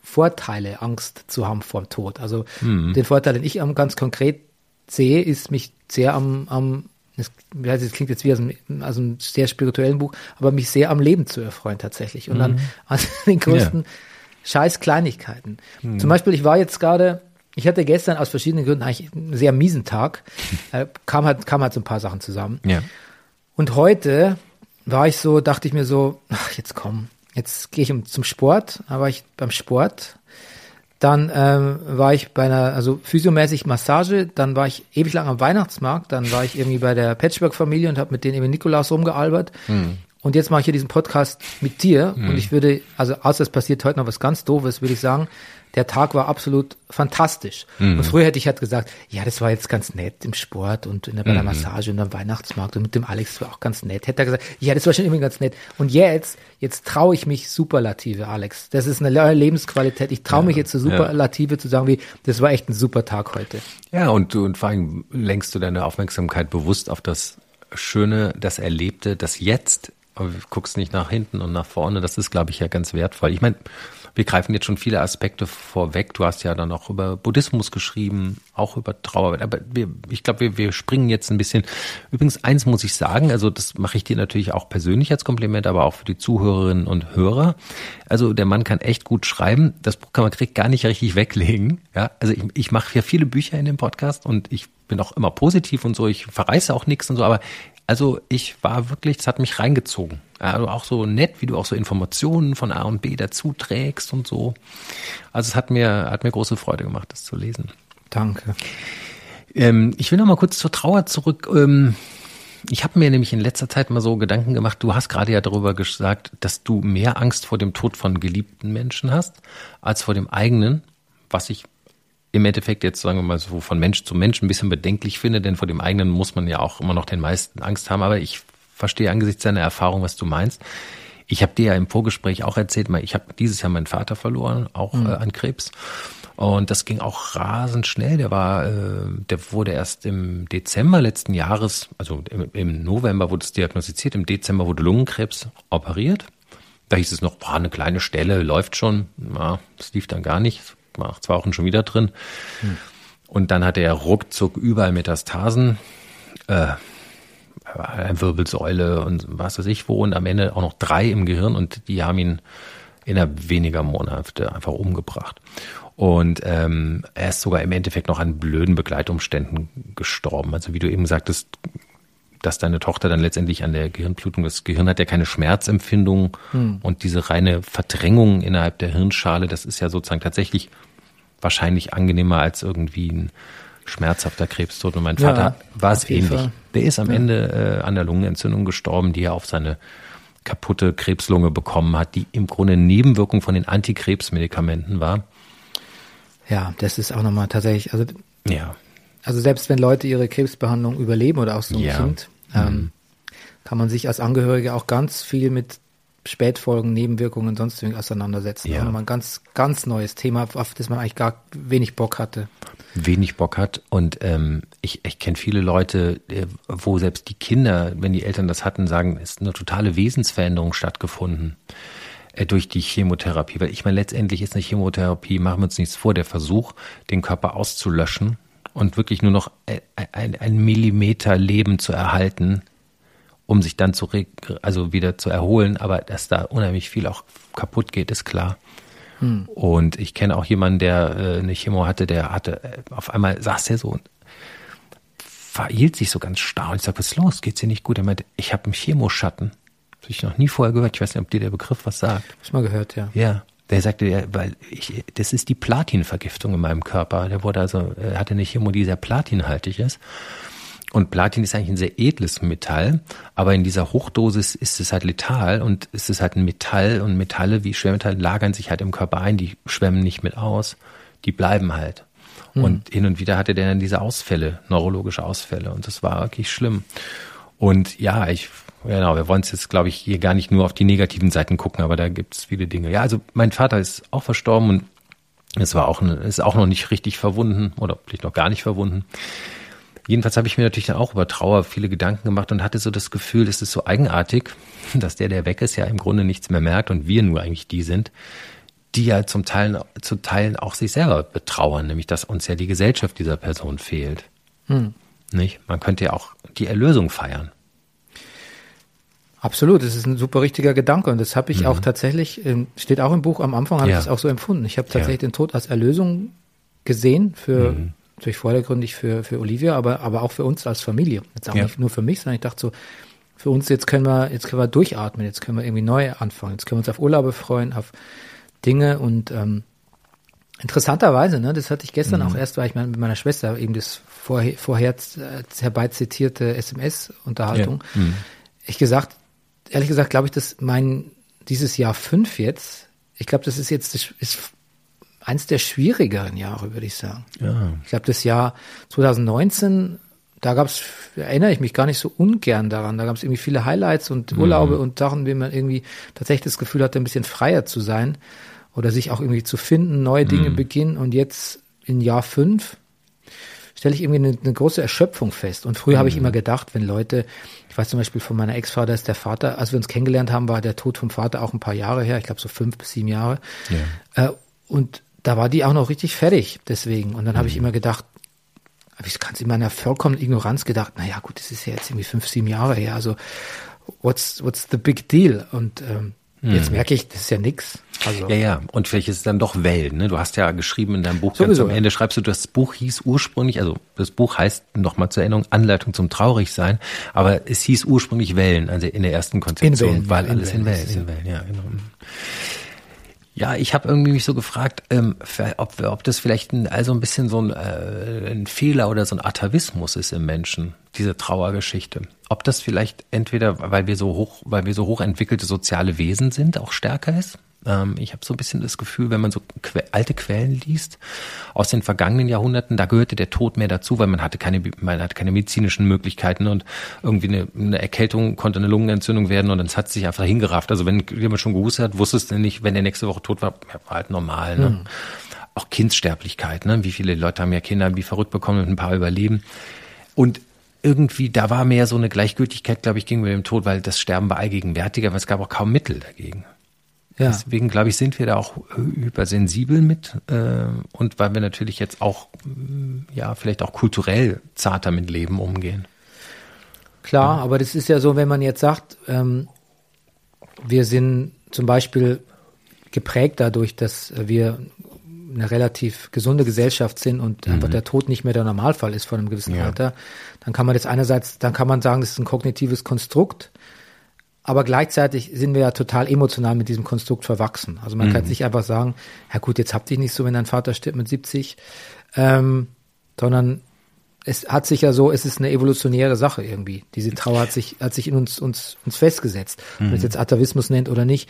Vorteile, Angst zu haben vor dem Tod. Also mhm. den Vorteil, den ich ganz konkret sehe, ist mich sehr am, am das, das klingt jetzt wie aus einem, aus einem sehr spirituellen Buch, aber mich sehr am Leben zu erfreuen tatsächlich. Und mhm. dann an den größten ja. scheiß Kleinigkeiten. Mhm. Zum Beispiel, ich war jetzt gerade, ich hatte gestern aus verschiedenen Gründen eigentlich einen sehr miesen Tag. Äh, kam halt, kam halt so ein paar Sachen zusammen.
Ja.
Und heute war ich so, dachte ich mir so, ach, jetzt komm, jetzt gehe ich zum Sport, da war ich beim Sport. Dann ähm, war ich bei einer, also physiomäßig Massage, dann war ich ewig lang am Weihnachtsmarkt, dann war ich irgendwie bei der Patchwork-Familie und habe mit denen eben Nikolaus rumgealbert. Hm. Und jetzt mache ich hier diesen Podcast mit dir hm. und ich würde, also außer es passiert heute noch was ganz Doofes, würde ich sagen, der Tag war absolut fantastisch. Mhm. Und früher hätte ich halt gesagt, ja, das war jetzt ganz nett im Sport und in der, bei der mhm. Massage und am Weihnachtsmarkt und mit dem Alex war auch ganz nett. Hätte er gesagt, ja, das war schon irgendwie ganz nett. Und jetzt, jetzt traue ich mich Superlative, Alex. Das ist eine Lebensqualität. Ich traue ja, mich jetzt zu Superlative ja. zu sagen, wie, das war echt ein super Tag heute.
Ja, und du, und vor allem lenkst du deine Aufmerksamkeit bewusst auf das Schöne, das Erlebte, das Jetzt. Aber du guckst nicht nach hinten und nach vorne. Das ist, glaube ich, ja ganz wertvoll. Ich meine, wir greifen jetzt schon viele Aspekte vorweg. Du hast ja dann auch über Buddhismus geschrieben, auch über Trauer. Aber wir, ich glaube, wir, wir springen jetzt ein bisschen. Übrigens, eins muss ich sagen, also das mache ich dir natürlich auch persönlich als Kompliment, aber auch für die Zuhörerinnen und Hörer. Also der Mann kann echt gut schreiben. Das Buch kann man kriegt gar nicht richtig weglegen. Ja, also ich, ich mache ja viele Bücher in dem Podcast und ich bin auch immer positiv und so. Ich verreiße auch nichts und so, aber also ich war wirklich, es hat mich reingezogen. Also auch so nett, wie du auch so Informationen von A und B dazu trägst und so. Also es hat mir, hat mir große Freude gemacht, das zu lesen.
Danke.
Ähm, ich will noch mal kurz zur Trauer zurück. Ähm, ich habe mir nämlich in letzter Zeit mal so Gedanken gemacht, du hast gerade ja darüber gesagt, dass du mehr Angst vor dem Tod von geliebten Menschen hast, als vor dem eigenen, was ich im Endeffekt jetzt, sagen wir mal so, von Mensch zu Mensch ein bisschen bedenklich finde, denn vor dem eigenen muss man ja auch immer noch den meisten Angst haben. Aber ich verstehe angesichts deiner Erfahrung, was du meinst. Ich habe dir ja im Vorgespräch auch erzählt, ich habe dieses Jahr meinen Vater verloren, auch mhm. äh, an Krebs. Und das ging auch rasend schnell. Der war, äh, der wurde erst im Dezember letzten Jahres, also im, im November wurde es diagnostiziert, im Dezember wurde Lungenkrebs operiert. Da hieß es noch, boah, eine kleine Stelle, läuft schon. Ja, das lief dann gar nicht nach zwei Wochen schon wieder drin. Hm. Und dann hatte er ruckzuck überall Metastasen, äh, eine Wirbelsäule und was weiß ich wo und am Ende auch noch drei im Gehirn und die haben ihn innerhalb weniger Monate einfach umgebracht. Und ähm, er ist sogar im Endeffekt noch an blöden Begleitumständen gestorben. Also wie du eben sagtest, dass deine Tochter dann letztendlich an der Gehirnblutung, das Gehirn hat ja keine Schmerzempfindung hm. und diese reine Verdrängung innerhalb der Hirnschale, das ist ja sozusagen tatsächlich wahrscheinlich angenehmer als irgendwie ein schmerzhafter Krebstod. Und mein Vater ja, war es ähnlich. Der ist am ja. Ende äh, an der Lungenentzündung gestorben, die er auf seine kaputte Krebslunge bekommen hat, die im Grunde Nebenwirkung von den Antikrebsmedikamenten war.
Ja, das ist auch nochmal tatsächlich, also, ja. also selbst wenn Leute ihre Krebsbehandlung überleben oder auch so ja. Kind, ähm, mhm. kann man sich als Angehörige auch ganz viel mit Spätfolgen, Nebenwirkungen, sonst irgendwie auseinandersetzen. Ja. Nochmal ein ganz, ganz neues Thema, auf das man eigentlich gar wenig Bock hatte.
Wenig Bock hat. Und ähm, ich, ich kenne viele Leute, äh, wo selbst die Kinder, wenn die Eltern das hatten, sagen, es ist eine totale Wesensveränderung stattgefunden äh, durch die Chemotherapie. Weil ich meine, letztendlich ist eine Chemotherapie, machen wir uns nichts vor, der Versuch, den Körper auszulöschen und wirklich nur noch ein, ein Millimeter Leben zu erhalten, um sich dann zu also wieder zu erholen, aber dass da unheimlich viel auch kaputt geht, ist klar. Hm. Und ich kenne auch jemanden, der äh, eine Chemo hatte, der hatte äh, auf einmal saß er so und verhielt sich so ganz starr und ich sag, was ist los? Geht's dir nicht gut? Er meinte, ich habe einen Chemoschatten. Habe ich noch nie vorher gehört. Ich weiß nicht, ob dir der Begriff was sagt.
Hast mal gehört, ja.
Ja. Der sagte, weil ich, das ist die Platinvergiftung in meinem Körper. Der wurde also, er hatte eine Chemo, die sehr platinhaltig ist. Und Platin ist eigentlich ein sehr edles Metall, aber in dieser Hochdosis ist es halt letal und es ist halt ein Metall und Metalle wie Schwermetalle lagern sich halt im Körper ein, die schwemmen nicht mit aus, die bleiben halt. Mhm. Und hin und wieder hatte der dann diese Ausfälle, neurologische Ausfälle und das war wirklich schlimm. Und ja, ich, genau, wir wollen es jetzt, glaube ich, hier gar nicht nur auf die negativen Seiten gucken, aber da gibt es viele Dinge. Ja, also mein Vater ist auch verstorben und es war auch, ist auch noch nicht richtig verwunden oder vielleicht noch gar nicht verwunden. Jedenfalls habe ich mir natürlich dann auch über Trauer viele Gedanken gemacht und hatte so das Gefühl, es ist so eigenartig, dass der, der weg ist, ja im Grunde nichts mehr merkt und wir nur eigentlich die sind, die ja zum Teil, zu Teilen auch sich selber betrauern, nämlich dass uns ja die Gesellschaft dieser Person fehlt. Hm. Nicht? Man könnte ja auch die Erlösung feiern.
Absolut, das ist ein super richtiger Gedanke und das habe ich mhm. auch tatsächlich, steht auch im Buch am Anfang, habe ja. ich es auch so empfunden. Ich habe tatsächlich ja. den Tod als Erlösung gesehen für mhm. natürlich vordergründig für für Olivia, aber aber auch für uns als Familie. Jetzt auch ja. nicht nur für mich, sondern ich dachte so, für uns jetzt können wir jetzt können wir durchatmen, jetzt können wir irgendwie neu anfangen, jetzt können wir uns auf Urlaube freuen, auf Dinge und ähm, interessanterweise, ne, das hatte ich gestern mhm. auch erst, weil ich mit meiner Schwester eben das vorher, vorher äh, herbeizitierte SMS-Unterhaltung. Mhm. Ich gesagt, ehrlich gesagt, glaube ich, dass mein dieses Jahr fünf jetzt, ich glaube, das ist jetzt das ist eins der schwierigeren Jahre, würde ich sagen. Ja. Ich glaube, das Jahr 2019, da gab es, erinnere ich mich gar nicht so ungern daran. Da gab es irgendwie viele Highlights und Urlaube mhm. und Sachen, wie man irgendwie tatsächlich das Gefühl hatte, ein bisschen freier zu sein oder sich auch irgendwie zu finden, neue Dinge mhm. beginnen. Und jetzt in Jahr fünf stelle ich irgendwie eine, eine, große Erschöpfung fest. Und früher mhm. habe ich mhm. immer gedacht, wenn Leute, ich weiß zum Beispiel von meiner Ex-Vater ist der Vater, als wir uns kennengelernt haben, war der Tod vom Vater auch ein paar Jahre her, ich glaube so fünf bis sieben Jahre. Ja. Äh, und da war die auch noch richtig fertig deswegen. Und dann mhm. habe ich immer gedacht, habe ich ganz in meiner vollkommenen Ignoranz gedacht, naja gut, das ist ja jetzt irgendwie fünf, sieben Jahre her, also what's, what's the big deal? Und ähm, Jetzt hm. merke ich, das ist ja nix.
Also ja, ja. Und vielleicht ist es dann doch Wellen. Ne? Du hast ja geschrieben in deinem Buch, Sowieso, ganz am Ende schreibst du, das Buch hieß ursprünglich, also das Buch heißt nochmal zur Erinnerung Anleitung zum Traurigsein, aber es hieß ursprünglich Wellen, also in der ersten Konzeption, in Wellen, weil alles in Wellen, in Wellen, ja, genau. Ja, ich habe irgendwie mich so gefragt, ähm, ob, ob das vielleicht ein, also ein bisschen so ein, äh, ein Fehler oder so ein Atavismus ist im Menschen, diese Trauergeschichte. Ob das vielleicht entweder, weil wir so hoch, weil wir so hochentwickelte soziale Wesen sind, auch stärker ist, ähm, ich habe so ein bisschen das Gefühl, wenn man so alte Quellen liest aus den vergangenen Jahrhunderten, da gehörte der Tod mehr dazu, weil man hatte keine, man hatte keine medizinischen Möglichkeiten und irgendwie eine, eine Erkältung konnte eine Lungenentzündung werden und es hat sich einfach hingerafft. Also wenn jemand schon gewusst hat, wusstest du nicht, wenn der nächste Woche tot war, war halt normal. Ne? Mhm. Auch Kindsterblichkeit, ne? Wie viele Leute haben ja Kinder wie verrückt bekommen und ein paar überleben. Und irgendwie, da war mehr so eine Gleichgültigkeit, glaube ich, gegenüber dem Tod, weil das Sterben war allgegenwärtiger, aber es gab auch kaum Mittel dagegen. Ja. Deswegen glaube ich, sind wir da auch äh, übersensibel mit äh, und weil wir natürlich jetzt auch äh, ja vielleicht auch kulturell zarter mit Leben umgehen.
Klar, aber das ist ja so, wenn man jetzt sagt, ähm, wir sind zum Beispiel geprägt dadurch, dass wir eine relativ gesunde Gesellschaft sind und mhm. einfach der Tod nicht mehr der Normalfall ist von einem gewissen ja. Alter, dann kann man das einerseits, dann kann man sagen, das ist ein kognitives Konstrukt, aber gleichzeitig sind wir ja total emotional mit diesem Konstrukt verwachsen. Also man mhm. kann nicht einfach sagen, ja gut, jetzt habt ihr nicht so, wenn dein Vater stirbt mit 70, ähm, sondern es hat sich ja so, es ist eine evolutionäre Sache irgendwie. Diese Trauer hat sich, hat sich in uns, uns, uns festgesetzt. Mhm. Ob man es jetzt Atavismus nennt oder nicht.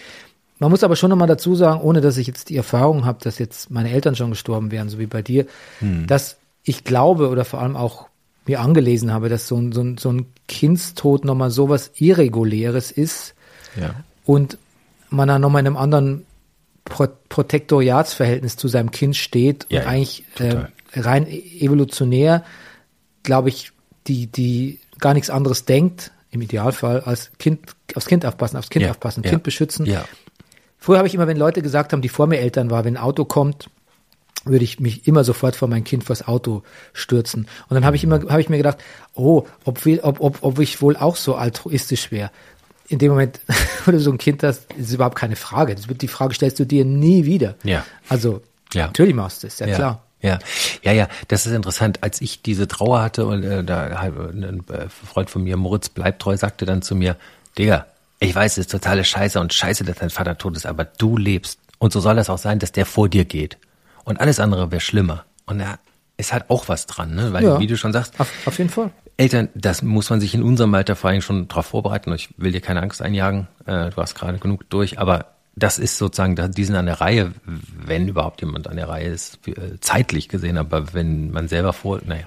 Man muss aber schon nochmal dazu sagen, ohne dass ich jetzt die Erfahrung habe, dass jetzt meine Eltern schon gestorben wären, so wie bei dir, mhm. dass ich glaube oder vor allem auch mir angelesen habe, dass so ein, so ein, so ein Kindstod nochmal sowas Irreguläres ist ja. und man dann nochmal in einem anderen Pro Protektoriatsverhältnis zu seinem Kind steht ja, und eigentlich äh, rein evolutionär, glaube ich, die, die gar nichts anderes denkt, im Idealfall, als Kind, aufs Kind aufpassen, aufs Kind ja, aufpassen, Kind beschützen. Früher habe ich immer, wenn Leute gesagt haben, die vor mir Eltern waren, wenn ein Auto kommt, würde ich mich immer sofort vor mein Kind vors Auto stürzen. Und dann habe ich immer, habe ich mir gedacht, oh, ob, wir, ob, ob, ob ich wohl auch so altruistisch wäre. In dem Moment, wo du so ein Kind hast, ist überhaupt keine Frage. Das wird die Frage stellst du dir nie wieder.
Ja.
Also ja. natürlich machst du es, ja, ja. klar.
Ja, ja, ja, das ist interessant. Als ich diese Trauer hatte und äh, da halt, ein äh, Freund von mir, Moritz Bleibtreu, sagte dann zu mir, Digga, ich weiß, es ist totale Scheiße und Scheiße, dass dein Vater tot ist, aber du lebst. Und so soll das auch sein, dass der vor dir geht. Und alles andere wäre schlimmer. Und da ist halt auch was dran, ne? Weil, ja, wie du schon sagst,
auf, auf jeden Fall.
Eltern, das muss man sich in unserem Alter vor allem schon darauf vorbereiten. Ich will dir keine Angst einjagen, äh, du hast gerade genug durch, aber das ist sozusagen, die sind an der Reihe, wenn überhaupt jemand an der Reihe ist, äh, zeitlich gesehen, aber wenn man selber vor, naja,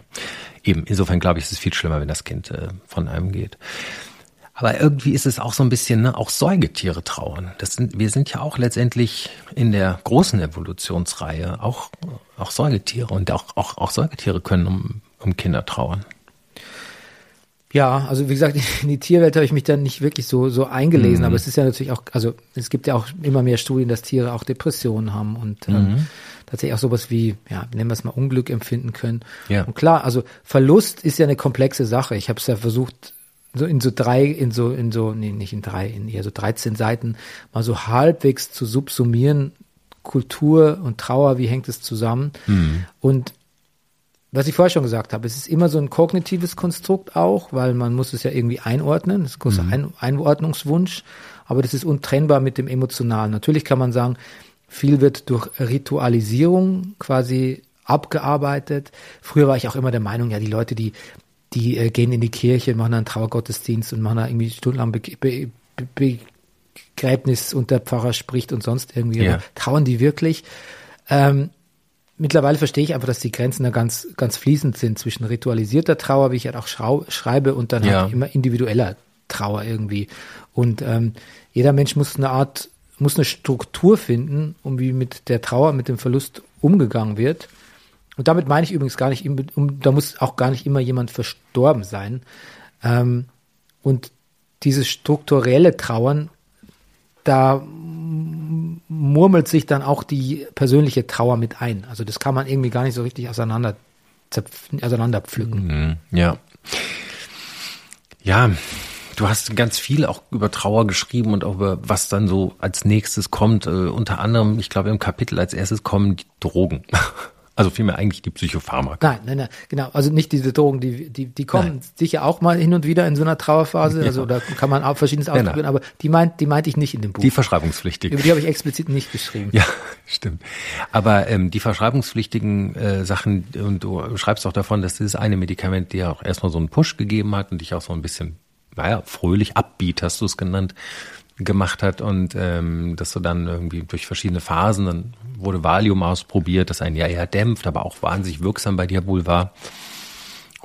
eben, insofern glaube ich, ist es viel schlimmer, wenn das Kind äh, von einem geht. Aber irgendwie ist es auch so ein bisschen, ne, auch Säugetiere trauern. Das sind, wir sind ja auch letztendlich in der großen Evolutionsreihe auch, auch Säugetiere und auch, auch, auch Säugetiere können um, um Kinder trauern.
Ja, also wie gesagt, in die Tierwelt habe ich mich dann nicht wirklich so so eingelesen,
Mhm.
aber es ist ja natürlich auch, also es gibt ja auch immer mehr Studien, dass Tiere auch Depressionen haben und
Mhm.
ähm, tatsächlich auch sowas wie, ja, nennen wir es mal Unglück empfinden können.
Ja.
Und klar, also Verlust ist ja eine komplexe Sache. Ich habe es ja versucht, so in so drei, in so, in so, nee, nicht in drei, in eher so 13 Seiten mal so halbwegs zu subsumieren, Kultur und Trauer, wie hängt es zusammen? Und was ich vorher schon gesagt habe, es ist immer so ein kognitives Konstrukt auch, weil man muss es ja irgendwie einordnen, das ist großer ein Einordnungswunsch, aber das ist untrennbar mit dem Emotionalen. Natürlich kann man sagen, viel wird durch Ritualisierung quasi abgearbeitet. Früher war ich auch immer der Meinung, ja, die Leute, die, die äh, gehen in die Kirche, machen einen Trauergottesdienst und machen da irgendwie stundenlang Be Be Be Begräbnis und der Pfarrer spricht und sonst irgendwie.
Ja.
Trauern die wirklich? Ähm, mittlerweile verstehe ich einfach, dass die Grenzen da ganz, ganz fließend sind zwischen ritualisierter Trauer, wie ich halt auch schreibe, und dann
Ja.
halt immer individueller Trauer irgendwie. Und ähm, jeder Mensch muss eine Art, muss eine Struktur finden, um wie mit der Trauer, mit dem Verlust umgegangen wird. Und damit meine ich übrigens gar nicht, da muss auch gar nicht immer jemand verstorben sein. Ähm, und dieses strukturelle Trauern, da murmelt sich dann auch die persönliche Trauer mit ein. Also das kann man irgendwie gar nicht so richtig auseinander, auseinanderpflücken.
Mhm. Ja. Ja, du hast ganz viel auch über Trauer geschrieben und auch über was dann so als nächstes kommt. Äh, unter anderem, ich glaube, im Kapitel als erstes kommen die Drogen. Also vielmehr eigentlich die Psychopharmaka.
Nein, nein, nein, genau. Also nicht diese Drogen, die, die, die kommen
Nein.
sicher auch mal hin und wieder in so einer Trauerphase. Also da kann man auch verschiedenes ausprobieren, aber die meint, die meinte ich nicht in dem Buch.
Die verschreibungspflichtigen.
Über die habe ich explizit nicht geschrieben.
Ja, stimmt. Aber ähm, die verschreibungspflichtigen äh, Sachen, und du schreibst auch davon, dass dieses eine Medikament dir auch erstmal so einen Push gegeben hat und dich auch so ein bisschen, naja, fröhlich, upbeat hast du es genannt, gemacht hat und ähm, dass du dann irgendwie durch verschiedene Phasen, dann wurde Valium ausprobiert, das einen ja eher dämpft, aber auch wahnsinnig wirksam bei dir wohl war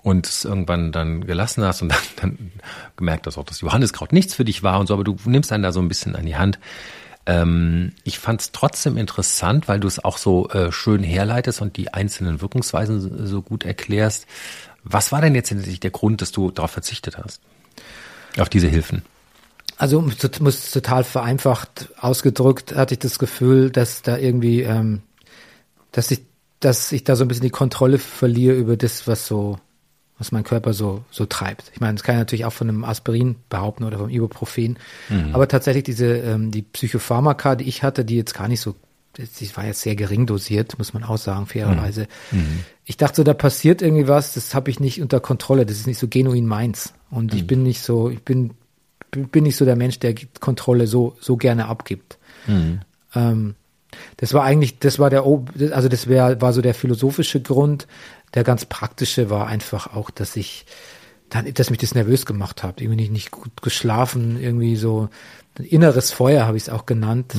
und es irgendwann dann gelassen hast und dann, dann gemerkt hast auch, dass Johanniskraut nichts für dich war und so, aber du nimmst einen da so ein bisschen an die Hand. Ähm, ich fand es trotzdem interessant, weil du es auch so äh, schön herleitest und die einzelnen Wirkungsweisen so, so gut erklärst. Was war denn jetzt der Grund, dass du darauf verzichtet hast? Auf diese Hilfen?
Also muss total vereinfacht ausgedrückt, hatte ich das Gefühl, dass da irgendwie, ähm, dass ich, dass ich da so ein bisschen die Kontrolle verliere über das, was so, was mein Körper so so treibt. Ich meine, das kann ich natürlich auch von einem Aspirin behaupten oder vom Ibuprofen, aber tatsächlich diese ähm, die Psychopharmaka, die ich hatte, die jetzt gar nicht so, die war jetzt sehr gering dosiert, muss man auch sagen, fairerweise. Ich dachte so, da passiert irgendwie was, das habe ich nicht unter Kontrolle, das ist nicht so genuin meins. Und ich bin nicht so, ich bin bin nicht so der Mensch, der Kontrolle so so gerne abgibt. Ähm, das war eigentlich, das war der, also das wär, war so der philosophische Grund. Der ganz praktische war einfach auch, dass ich, dann, dass mich das nervös gemacht hat. Irgendwie nicht, nicht gut geschlafen, irgendwie so ein inneres Feuer habe ich es auch genannt.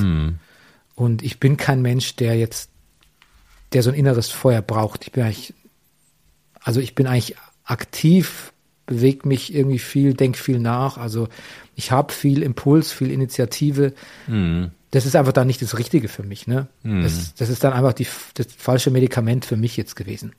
Und ich bin kein Mensch, der jetzt, der so ein inneres Feuer braucht. Ich bin eigentlich, also ich bin eigentlich aktiv, bewegt mich irgendwie viel, denk viel nach. Also ich habe viel Impuls, viel Initiative. Das ist einfach dann nicht das Richtige für mich. Ne? Das, das ist dann einfach die, das falsche Medikament für mich jetzt gewesen.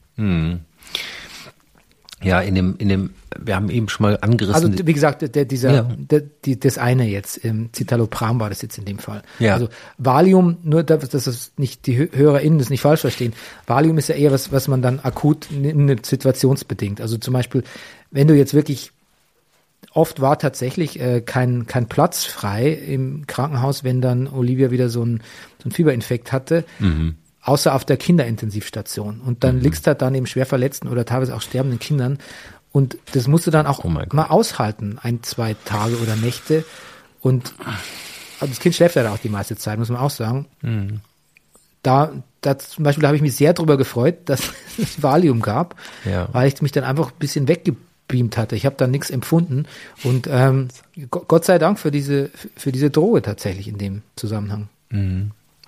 Ja, in dem, in dem, wir haben eben schon mal angerissen.
Also wie gesagt, der, dieser,
Ja.
der, die, das eine jetzt, ähm, Citalopram war das jetzt in dem Fall.
Ja.
Also Valium, nur dass das nicht die Hö- HörerInnen das nicht falsch verstehen. Valium ist ja eher was, was man dann akut nimmt, situationsbedingt. Also zum Beispiel, wenn du jetzt wirklich oft war tatsächlich äh, kein, kein Platz frei im Krankenhaus, wenn dann Olivia wieder so ein, so ein Fieberinfekt hatte, außer auf der Kinderintensivstation. Und dann liegst du halt dann eben schwer verletzten oder teilweise auch sterbenden Kindern. Und das musst du dann auch
Oh
mal aushalten, ein, zwei Tage oder Nächte. Und also das Kind schläft ja auch die meiste Zeit, muss man auch sagen. Da, da zum Beispiel habe ich mich sehr darüber gefreut, dass es Valium gab,
Ja.
weil ich mich dann einfach ein bisschen weggebeamt hatte. Ich habe da nichts empfunden. Und ähm, Go- Gott sei Dank für diese, für diese Droge tatsächlich in dem Zusammenhang.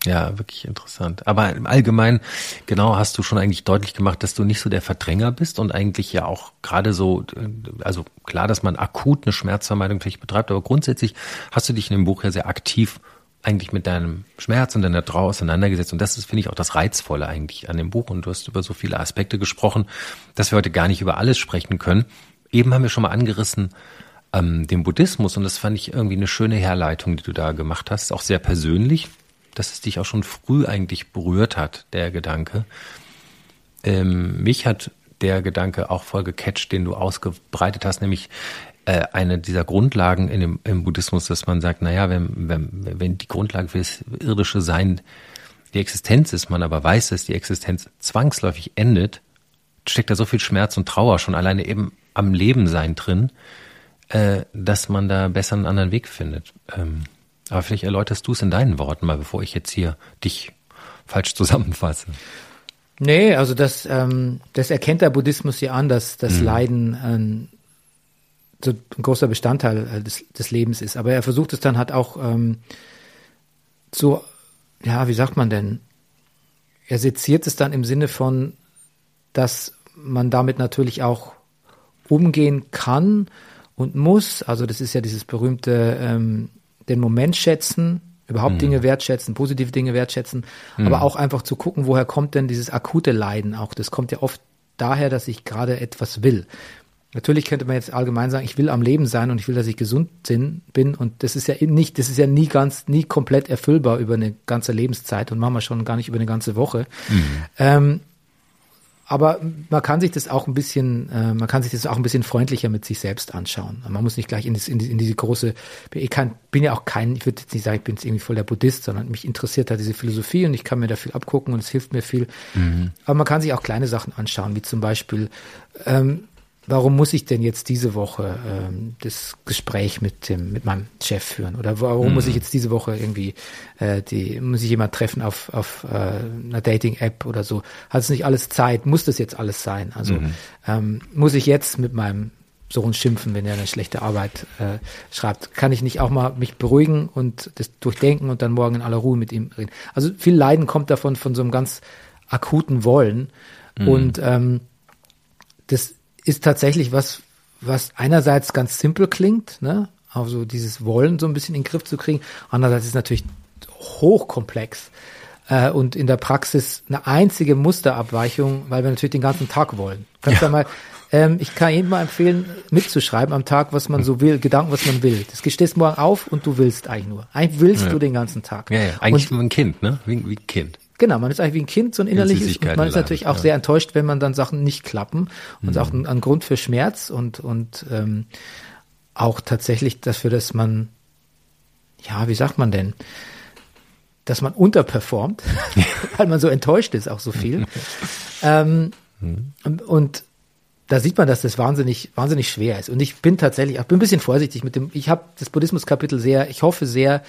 Ja, wirklich interessant. Aber im Allgemeinen, genau, hast du schon eigentlich deutlich gemacht, dass du nicht so der Verdränger bist und eigentlich ja auch gerade so, äh, also klar, dass man akut eine Schmerzvermeidung vielleicht betreibt, aber grundsätzlich hast du dich in dem Buch ja sehr aktiv eigentlich mit deinem Schmerz und deiner Trauer auseinandergesetzt. Und das ist, finde ich, auch das Reizvolle eigentlich an dem Buch. Und du hast über so viele Aspekte gesprochen, dass wir heute gar nicht über alles sprechen können. eben haben wir schon mal angerissen, ähm, den Buddhismus und das fand ich irgendwie eine schöne Herleitung, die du da gemacht hast, auch sehr persönlich, dass es dich auch schon früh eigentlich berührt hat, der Gedanke. Ähm, mich hat der Gedanke auch voll gecatcht, den du ausgebreitet hast, nämlich äh, eine dieser Grundlagen in dem, im Buddhismus, dass man sagt, naja, wenn, wenn, wenn die Grundlage für das irdische Sein die Existenz ist, man aber weiß, dass die Existenz zwangsläufig endet, steckt da so viel Schmerz und Trauer schon alleine eben am Leben sein drin, äh, dass man da besser einen anderen Weg findet. Ähm, aber vielleicht erläuterst du es in deinen Worten mal, bevor ich jetzt hier dich falsch zusammenfasse.
Nee, also das, ähm, das erkennt der Buddhismus ja an, dass das mhm. Leiden ähm, so ein großer Bestandteil äh, des, des Lebens ist. Aber er versucht es dann halt auch ähm, so, ja, wie sagt man denn? Er seziert es dann im Sinne von, dass man damit natürlich auch umgehen kann und muss. Also das ist ja dieses berühmte ähm, den Moment schätzen, überhaupt mhm. Dinge wertschätzen, positive Dinge wertschätzen, mhm. aber auch einfach zu gucken, woher kommt denn dieses akute Leiden auch. Das kommt ja oft daher, dass ich gerade etwas will. Natürlich könnte man jetzt allgemein sagen, ich will am Leben sein und ich will, dass ich gesund bin und das ist ja nicht, das ist ja nie ganz, nie komplett erfüllbar über eine ganze Lebenszeit und machen wir schon gar nicht über eine ganze Woche. Mhm. Ähm, aber man kann sich das auch ein bisschen, äh, man kann sich das auch ein bisschen freundlicher mit sich selbst anschauen. Man muss nicht gleich in, das, in, die, in diese große, ich kann, bin ja auch kein, ich würde jetzt nicht sagen, ich bin jetzt irgendwie voll der Buddhist, sondern mich interessiert halt diese Philosophie und ich kann mir da viel abgucken und es hilft mir viel. Mhm. Aber man kann sich auch kleine Sachen anschauen, wie zum Beispiel, ähm, warum muss ich denn jetzt diese Woche ähm, das Gespräch mit dem mit meinem Chef führen? Oder warum mhm. muss ich jetzt diese Woche irgendwie äh, die muss ich jemand treffen auf auf äh, einer Dating App oder so? Hat es nicht alles Zeit? Muss das jetzt alles sein? Also mhm. ähm, muss ich jetzt mit meinem Sohn schimpfen wenn er eine schlechte Arbeit äh, schreibt? Kann ich nicht auch mal mich beruhigen und das durchdenken und dann morgen in aller Ruhe mit ihm reden? Also viel Leiden kommt davon von so einem ganz akuten Wollen. Mhm. und ähm, das ist tatsächlich was, was einerseits ganz simpel klingt, ne? Also dieses Wollen so ein bisschen in den Griff zu kriegen. Andererseits ist es natürlich hochkomplex äh, und in der Praxis eine einzige Musterabweichung, weil wir natürlich den ganzen Tag wollen. Kannst ja. mal, ähm, ich kann jedem mal empfehlen, mitzuschreiben am Tag, was man so will, Gedanken, was man will. Das stehst morgen auf und du willst eigentlich nur. Eigentlich willst ja. du den ganzen Tag.
Ja, ja. Eigentlich und, wie ein Kind, ne? Wie, wie ein Kind.
Genau, man ist eigentlich wie ein Kind, so ein innerliches. Und man ist natürlich auch ja. sehr enttäuscht, wenn man dann Sachen nicht klappen. Und mhm. auch ein, ein, Grund für Schmerz und, und ähm, auch tatsächlich dafür, dass man, ja, wie sagt man denn, dass man unterperformt, weil man so enttäuscht ist, auch so viel. ähm, mhm. Und da sieht man, dass das wahnsinnig, wahnsinnig schwer ist. Und ich bin tatsächlich, ich bin ein bisschen vorsichtig mit dem, ich habe das Buddhismus-Kapitel sehr, ich hoffe sehr,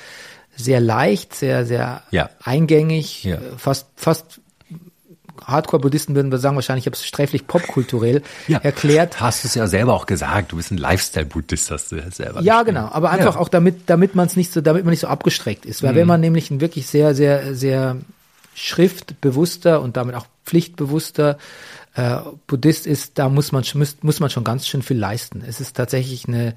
sehr leicht, sehr, sehr ja. eingängig, ja. Äh, fast, fast Hardcore-Buddhisten würden wir sagen, wahrscheinlich habe es sträflich popkulturell ja. erklärt.
Hast du es ja selber auch gesagt, du bist ein Lifestyle-Buddhist, hast du ja selber.
Ja, genau, aber einfach ja. auch damit, damit man es nicht so, damit man nicht so abgestreckt ist. Weil mhm. wenn man nämlich ein wirklich sehr, sehr, sehr schriftbewusster und damit auch pflichtbewusster äh, Buddhist ist, da muss man, muss, muss man schon ganz schön viel leisten. Es ist tatsächlich eine,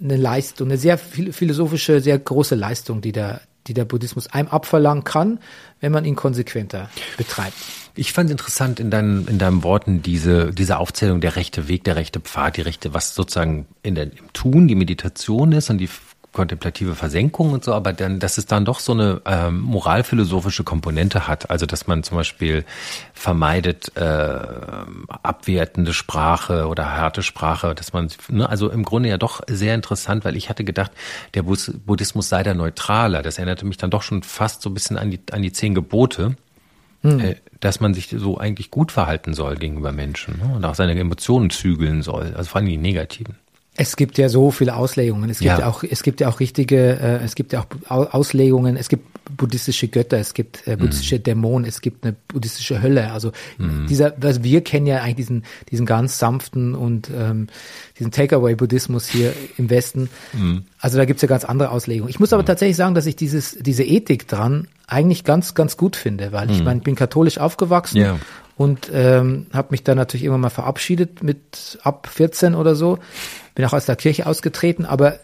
eine Leistung, eine sehr philosophische, sehr große Leistung, die der, die der Buddhismus einem abverlangen kann, wenn man ihn konsequenter betreibt.
Ich fand interessant in deinen, in deinen Worten diese, diese Aufzählung der rechte Weg, der rechte Pfad, die rechte, was sozusagen in der, im Tun, die Meditation ist und die kontemplative Versenkung und so, aber dann, dass es dann doch so eine ähm, moralphilosophische Komponente hat. Also dass man zum Beispiel vermeidet äh, abwertende Sprache oder harte Sprache, dass man, ne, also im Grunde ja doch sehr interessant, weil ich hatte gedacht, der Buddhismus sei da neutraler. Das erinnerte mich dann doch schon fast so ein bisschen an die, an die zehn Gebote. Hm. Äh, dass man sich so eigentlich gut verhalten soll gegenüber Menschen ne? und auch seine Emotionen zügeln soll, also vor allem die negativen.
Es gibt ja so viele Auslegungen. Es gibt ja, auch, es gibt ja auch richtige, äh, es gibt ja auch Auslegungen. Es gibt buddhistische Götter, es gibt äh, buddhistische mm. Dämonen, es gibt eine buddhistische Hölle. Also mm. dieser, was wir kennen ja eigentlich diesen, diesen ganz sanften und ähm, diesen Takeaway-Buddhismus hier im Westen. Mm. Also da gibt's ja ganz andere Auslegungen. Ich muss aber mhm. tatsächlich sagen, dass ich dieses, diese Ethik dran eigentlich ganz, ganz gut finde, weil ich mhm. meine, ich bin katholisch aufgewachsen yeah und ähm, habe mich dann natürlich irgendwann mal verabschiedet mit ab 14 oder so bin auch aus der Kirche ausgetreten, aber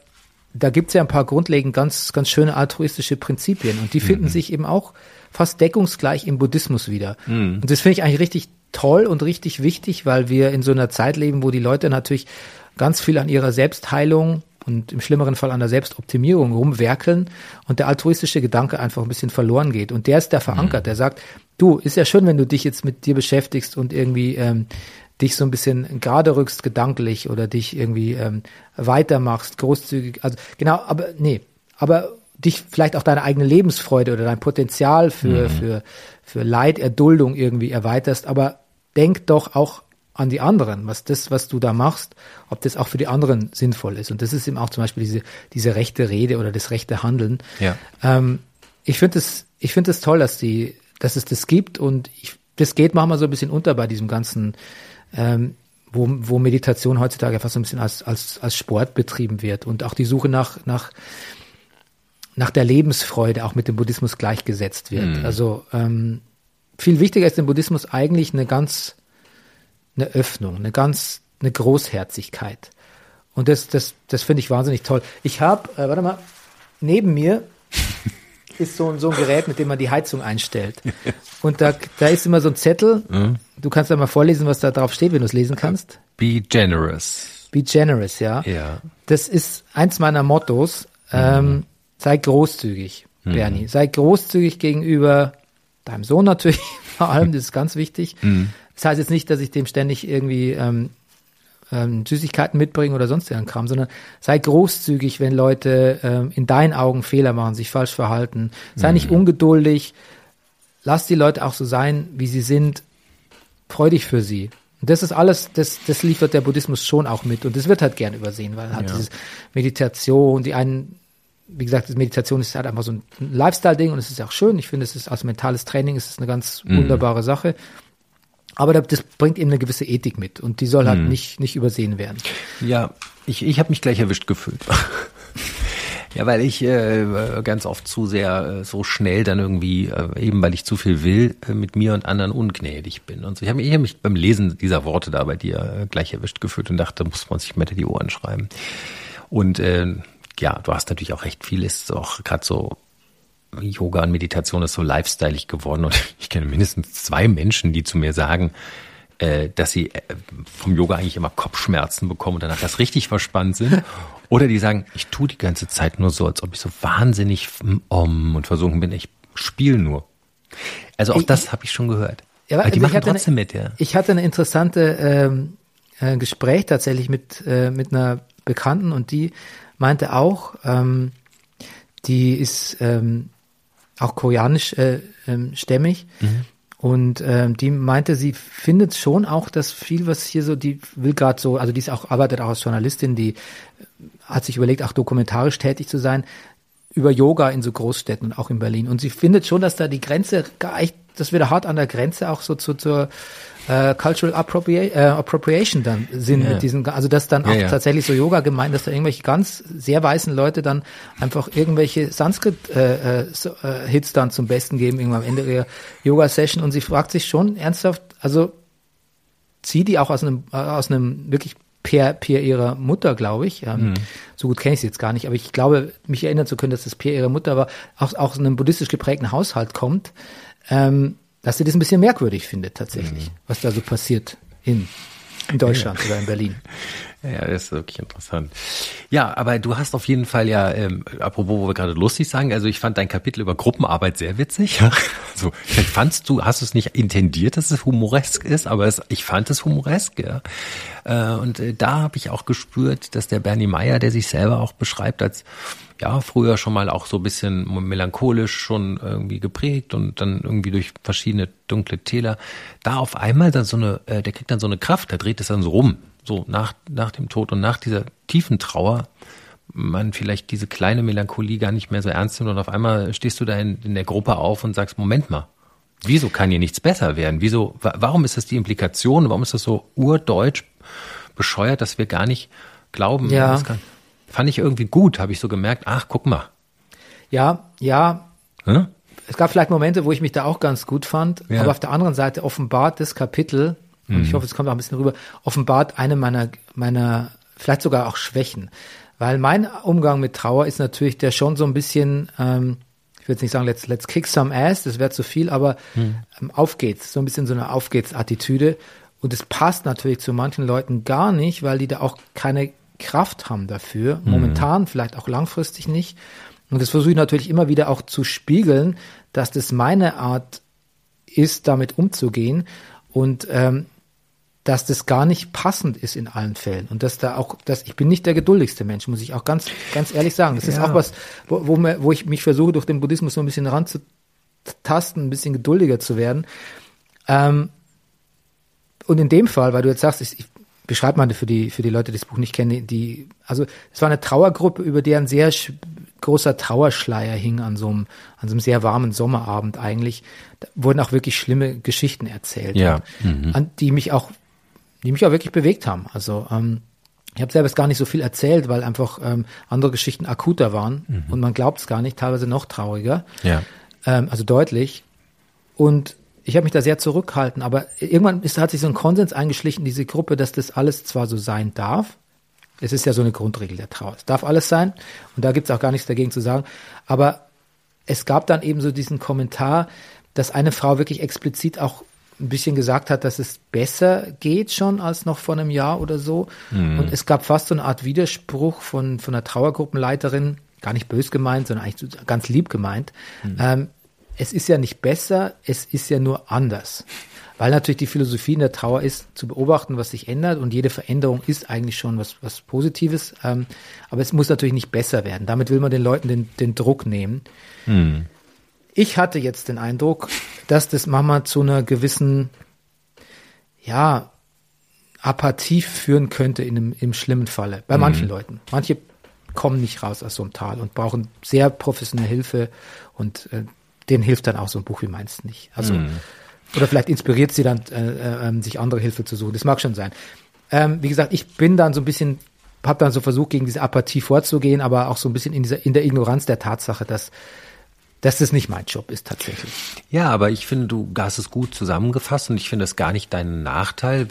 da gibt's ja ein paar grundlegend ganz, ganz schöne altruistische Prinzipien und die finden mhm. sich eben auch fast deckungsgleich im Buddhismus wieder. Mhm. Und das finde ich eigentlich richtig toll und richtig wichtig, weil wir in so einer Zeit leben, wo die Leute natürlich ganz viel an ihrer Selbstheilung und im schlimmeren Fall an der Selbstoptimierung rumwerkeln und der altruistische Gedanke einfach ein bisschen verloren geht. Und der ist da verankert. Mhm. Der sagt, du, ist ja schön, wenn du dich jetzt mit dir beschäftigst und irgendwie ähm, dich so ein bisschen gerade rückst gedanklich oder dich irgendwie ähm, weitermachst, großzügig. Also genau, aber nee, aber dich vielleicht auch deine eigene Lebensfreude oder dein Potenzial für, mhm. für, für Leiderduldung irgendwie erweiterst, aber denk doch auch an die anderen, was das, was du da machst, ob das auch für die anderen sinnvoll ist. Und das ist eben auch zum Beispiel diese, diese rechte Rede oder das rechte Handeln.
Ja.
Ähm, ich finde es, ich finde es toll, dass die, dass es das gibt und ich, das geht manchmal so ein bisschen unter bei diesem ganzen, ähm, wo, wo Meditation heutzutage fast so ein bisschen als, als, als Sport betrieben wird und auch die Suche nach, nach, nach der Lebensfreude auch mit dem Buddhismus gleichgesetzt wird. Mhm. Also ähm, viel wichtiger ist im Buddhismus eigentlich eine ganz eine Öffnung, eine ganz eine Großherzigkeit. Und das, das, das finde ich wahnsinnig toll. Ich habe, äh, warte mal, neben mir ist so, so ein Gerät, mit dem man die Heizung einstellt. Und da, da ist immer so ein Zettel. Mhm. Du kannst da mal vorlesen, was da drauf steht, wenn du es lesen kannst.
Be generous.
Be generous, ja.
Ja.
Das ist eins meiner Mottos. Ähm, mhm. sei großzügig, mhm. Bernie. Sei großzügig gegenüber deinem Sohn natürlich, vor allem, das ist ganz wichtig. Mhm. Das heißt jetzt nicht, dass ich dem ständig irgendwie ähm, ähm, Süßigkeiten mitbringe oder sonst irgendeinen Kram, sondern sei großzügig, wenn Leute ähm, in deinen Augen Fehler machen, sich falsch verhalten. Sei mhm. nicht ungeduldig. Lass die Leute auch so sein, wie sie sind. Freu dich für sie. Und das ist alles, das, das liefert der Buddhismus schon auch mit. Und das wird halt gern übersehen, weil halt ja. dieses Meditation, die einen, wie gesagt, Meditation ist halt einfach so ein Lifestyle-Ding und es ist auch schön. Ich finde, es ist als mentales Training, es ist eine ganz mhm. wunderbare Sache. Aber das bringt eben eine gewisse Ethik mit und die soll halt hm. nicht, nicht übersehen werden.
Ja, ich, ich habe mich gleich erwischt gefühlt. ja, weil ich äh, ganz oft zu sehr äh, so schnell dann irgendwie, äh, eben weil ich zu viel will, äh, mit mir und anderen ungnädig bin. Und so. Ich habe mich, hab mich beim Lesen dieser Worte da bei dir äh, gleich erwischt gefühlt und dachte, muss man sich mal die Ohren schreiben. Und äh, ja, du hast natürlich auch recht viel, ist auch gerade so Yoga und Meditation ist so lifestyleig geworden und ich kenne mindestens zwei Menschen, die zu mir sagen, äh, dass sie äh, vom Yoga eigentlich immer Kopfschmerzen bekommen und danach das richtig verspannt sind. Oder die sagen, ich tue die ganze Zeit nur so, als ob ich so wahnsinnig um und versunken bin. Ich spiele nur. Also auch ich, das habe ich schon gehört.
Ja, aber, aber die machen trotzdem eine, mit, ja. Ich hatte eine interessante ähm, äh, Gespräch tatsächlich mit, äh, mit einer Bekannten und die meinte auch, ähm, die ist ähm, auch koreanisch äh, ähm, stämmig. Mhm. Und ähm, die meinte, sie findet schon auch, dass viel, was hier so, die will gerade so, also die ist auch, arbeitet auch als Journalistin, die hat sich überlegt, auch dokumentarisch tätig zu sein, über Yoga in so Großstädten und auch in Berlin. Und sie findet schon, dass da die Grenze gar echt, dass wir da hart an der Grenze auch so zu, zur äh, Cultural Appropria äh, Appropriation dann sind ja. mit diesen, also dass dann auch ja, ja. tatsächlich so Yoga gemeint, dass da irgendwelche ganz sehr weißen Leute dann einfach irgendwelche Sanskrit-Hits äh, äh, dann zum Besten geben, irgendwann am Ende ihrer Yoga-Session und sie fragt sich schon ernsthaft, also zieht die auch aus einem, äh, aus einem wirklich Peer, Peer ihrer Mutter, glaube ich. Ähm, mhm. So gut kenne ich sie jetzt gar nicht, aber ich glaube, mich erinnern zu können, dass das Peer ihrer Mutter war, auch aus einem buddhistisch geprägten Haushalt kommt. Ähm, dass sie das ein bisschen merkwürdig findet tatsächlich, mhm. was da so passiert in, in Deutschland ja. oder in Berlin.
Ja, das ist wirklich interessant. Ja, aber du hast auf jeden Fall ja, ähm, apropos, wo wir gerade lustig sagen, also ich fand dein Kapitel über Gruppenarbeit sehr witzig. Also vielleicht fandst du, hast du es nicht intendiert, dass es humoresk ist, aber es, ich fand es humoresk, ja. Äh, und äh, da habe ich auch gespürt, dass der Bernie Meyer, der sich selber auch beschreibt als ja, früher schon mal auch so ein bisschen melancholisch schon irgendwie geprägt und dann irgendwie durch verschiedene dunkle Täler, da auf einmal dann so eine, äh, der kriegt dann so eine Kraft, der dreht es dann so rum, so nach, nach dem Tod und nach dieser tiefen Trauer, man vielleicht diese kleine Melancholie gar nicht mehr so ernst nimmt und auf einmal stehst du da in, in der Gruppe auf und sagst, Moment mal, wieso kann hier nichts besser werden? Wieso, warum ist das die Implikation? Warum ist das so urdeutsch bescheuert, dass wir gar nicht glauben,
ja.
Fand ich irgendwie gut, habe ich so gemerkt, ach, guck mal.
Ja, ja. Hm? Es gab vielleicht Momente, wo ich mich da auch ganz gut fand, ja. aber auf der anderen Seite offenbart das Kapitel, mhm. und ich hoffe, es kommt auch ein bisschen rüber, offenbart eine meiner, meiner, vielleicht sogar auch Schwächen. Weil mein Umgang mit Trauer ist natürlich der schon so ein bisschen, ähm, ich will jetzt nicht sagen, let's, let's kick some ass, das wäre zu viel, aber hm. ähm, auf geht's, so ein bisschen so eine Auf geht's Attitüde. Und es passt natürlich zu manchen Leuten gar nicht, weil die da auch keine Kraft haben dafür. Hm. Momentan, vielleicht auch langfristig nicht. Und das versuche ich natürlich immer wieder auch zu spiegeln, dass das meine Art ist, damit umzugehen. Und ähm, dass das gar nicht passend ist in allen Fällen und dass da auch, dass ich bin nicht der geduldigste Mensch, muss ich auch ganz, ganz ehrlich sagen. Das ja. ist auch was, wo, wo, mir, wo ich mich versuche, durch den Buddhismus so ein bisschen ranzutasten, ein bisschen geduldiger zu werden. Ähm, und in dem Fall, weil du jetzt sagst, ich, ich beschreibe mal für die, für die Leute, die das Buch nicht kennen, die, also es war eine Trauergruppe, über der ein sehr großer Trauerschleier hing an so einem, an so einem sehr warmen Sommerabend eigentlich. Da wurden auch wirklich schlimme Geschichten erzählt,
ja.
Mhm. an die mich auch die mich auch wirklich bewegt haben. Also ähm, ich habe selbst gar nicht so viel erzählt, weil einfach ähm, andere Geschichten akuter waren mhm. und man glaubt es gar nicht, teilweise noch trauriger.
Ja.
Ähm, also deutlich. Und ich habe mich da sehr zurückgehalten, aber irgendwann ist, hat sich so ein Konsens eingeschlichen, diese Gruppe, dass das alles zwar so sein darf, es ist ja so eine Grundregel der Trauer. Es darf alles sein und da gibt es auch gar nichts dagegen zu sagen. Aber es gab dann eben so diesen Kommentar, dass eine Frau wirklich explizit auch ein bisschen gesagt hat, dass es besser geht schon als noch vor einem Jahr oder so. Mhm. Und es gab fast so eine Art Widerspruch von, von einer Trauergruppenleiterin, gar nicht bös gemeint, sondern eigentlich ganz lieb gemeint. Mhm. Ähm, es ist ja nicht besser, es ist ja nur anders. Weil natürlich die Philosophie in der Trauer ist, zu beobachten, was sich ändert und jede Veränderung ist eigentlich schon was, was Positives. Ähm, aber es muss natürlich nicht besser werden. Damit will man den Leuten den, den Druck nehmen. Mhm. Ich hatte jetzt den Eindruck, dass das Mama zu einer gewissen, ja, Apathie führen könnte in einem, im schlimmen Falle. Bei mhm. manchen Leuten. Manche kommen nicht raus aus so einem Tal und brauchen sehr professionelle Hilfe und äh, denen hilft dann auch so ein Buch wie meins nicht. Also, mhm. oder vielleicht inspiriert sie dann, äh, äh, sich andere Hilfe zu suchen. Das mag schon sein. Ähm, wie gesagt, ich bin dann so ein bisschen, habe dann so versucht, gegen diese Apathie vorzugehen, aber auch so ein bisschen in dieser, in der Ignoranz der Tatsache, dass dass das nicht mein Job ist tatsächlich.
Ja, aber ich finde, du hast es gut zusammengefasst und ich finde das gar nicht dein Nachteil.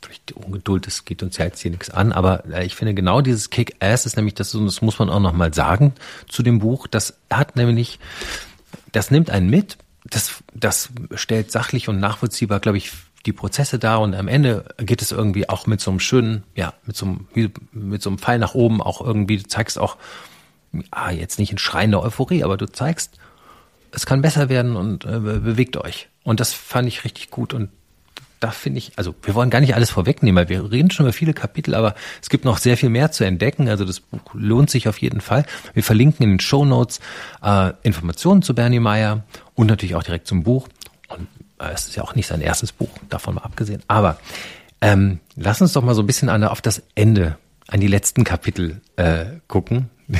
Vielleicht die Ungeduld, das geht uns ja jetzt hier nichts an, aber äh, ich finde genau dieses Kick-Ass ist nämlich das, und das muss man auch nochmal sagen zu dem Buch, das hat nämlich, das nimmt einen mit, das, das stellt sachlich und nachvollziehbar, glaube ich, die Prozesse dar. Und am Ende geht es irgendwie auch mit so einem schönen, ja, mit so einem, mit so einem Pfeil nach oben auch irgendwie, du zeigst auch, ah, jetzt nicht in schreiender Euphorie, aber du zeigst, es kann besser werden und äh, bewegt euch. Und das fand ich richtig gut. Und da finde ich, also wir wollen gar nicht alles vorwegnehmen, weil wir reden schon über viele Kapitel, aber es gibt noch sehr viel mehr zu entdecken. Also das Buch lohnt sich auf jeden Fall. Wir verlinken in den Show Notes äh, Informationen zu Bernie Meyer und natürlich auch direkt zum Buch. Und äh, es ist ja auch nicht sein erstes Buch, davon mal abgesehen. Aber ähm, lass uns doch mal so ein bisschen an, auf das Ende, an die letzten Kapitel äh, gucken.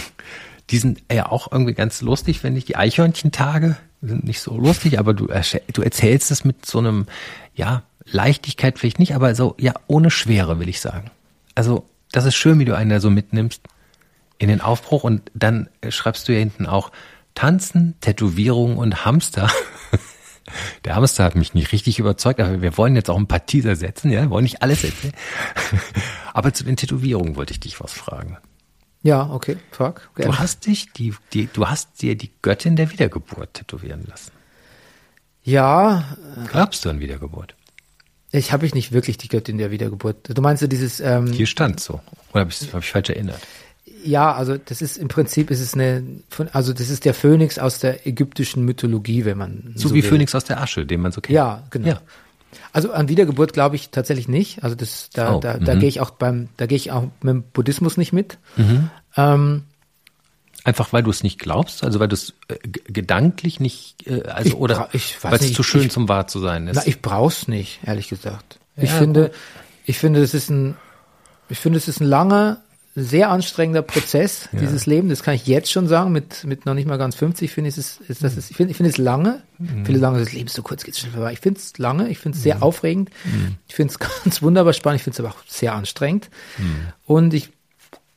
Die sind ja auch irgendwie ganz lustig, wenn ich die Eichhörnchen-Tage sind nicht so lustig, aber du, du erzählst es mit so einem, ja, Leichtigkeit vielleicht nicht, aber so, ja, ohne Schwere, will ich sagen. Also, das ist schön, wie du einen da so mitnimmst in den Aufbruch und dann schreibst du ja hinten auch Tanzen, Tätowierung und Hamster. Der Hamster hat mich nicht richtig überzeugt, aber wir wollen jetzt auch ein paar Teaser setzen, ja, wir wollen nicht alles erzählen. Aber zu den Tätowierungen wollte ich dich was fragen.
Ja, okay, frag.
Gerne. Du hast dich, die, die, du hast dir die Göttin der Wiedergeburt tätowieren lassen.
Ja.
Glaubst du an Wiedergeburt?
Ich habe ich nicht wirklich die Göttin der Wiedergeburt. Du meinst ja dieses. Ähm,
Hier stand so. Oder habe ich, hab ich falsch erinnert?
Ja, also das ist im Prinzip ist es eine, also das ist der Phönix aus der ägyptischen Mythologie, wenn man
so, so wie will. Phönix aus der Asche, den man so kennt.
Ja, genau. Ja. Also an Wiedergeburt glaube ich tatsächlich nicht. Also das, da, oh, da, da mhm. gehe ich auch beim, da gehe ich auch mit dem Buddhismus nicht mit. Mhm. Ähm,
Einfach weil du es nicht glaubst, also weil du es äh, gedanklich nicht, äh, also ich, oder weil es zu schön ich, zum wahr zu sein ist.
Na, ich brauch's nicht, ehrlich gesagt. Ja, ich finde, ich finde, es ist ein, ich finde, es ist ein langer, sehr anstrengender Prozess, ja. dieses Leben. Das kann ich jetzt schon sagen, mit, mit noch nicht mal ganz 50 finde ich es, ist das, ist, ich finde, ich finde es lange. Mhm. Viele sagen, das Leben ist so kurz, geht schnell vorbei. Ich finde es lange, ich finde es sehr mhm. aufregend. Mhm. Ich finde es ganz wunderbar spannend, ich finde es aber auch sehr anstrengend. Mhm. Und ich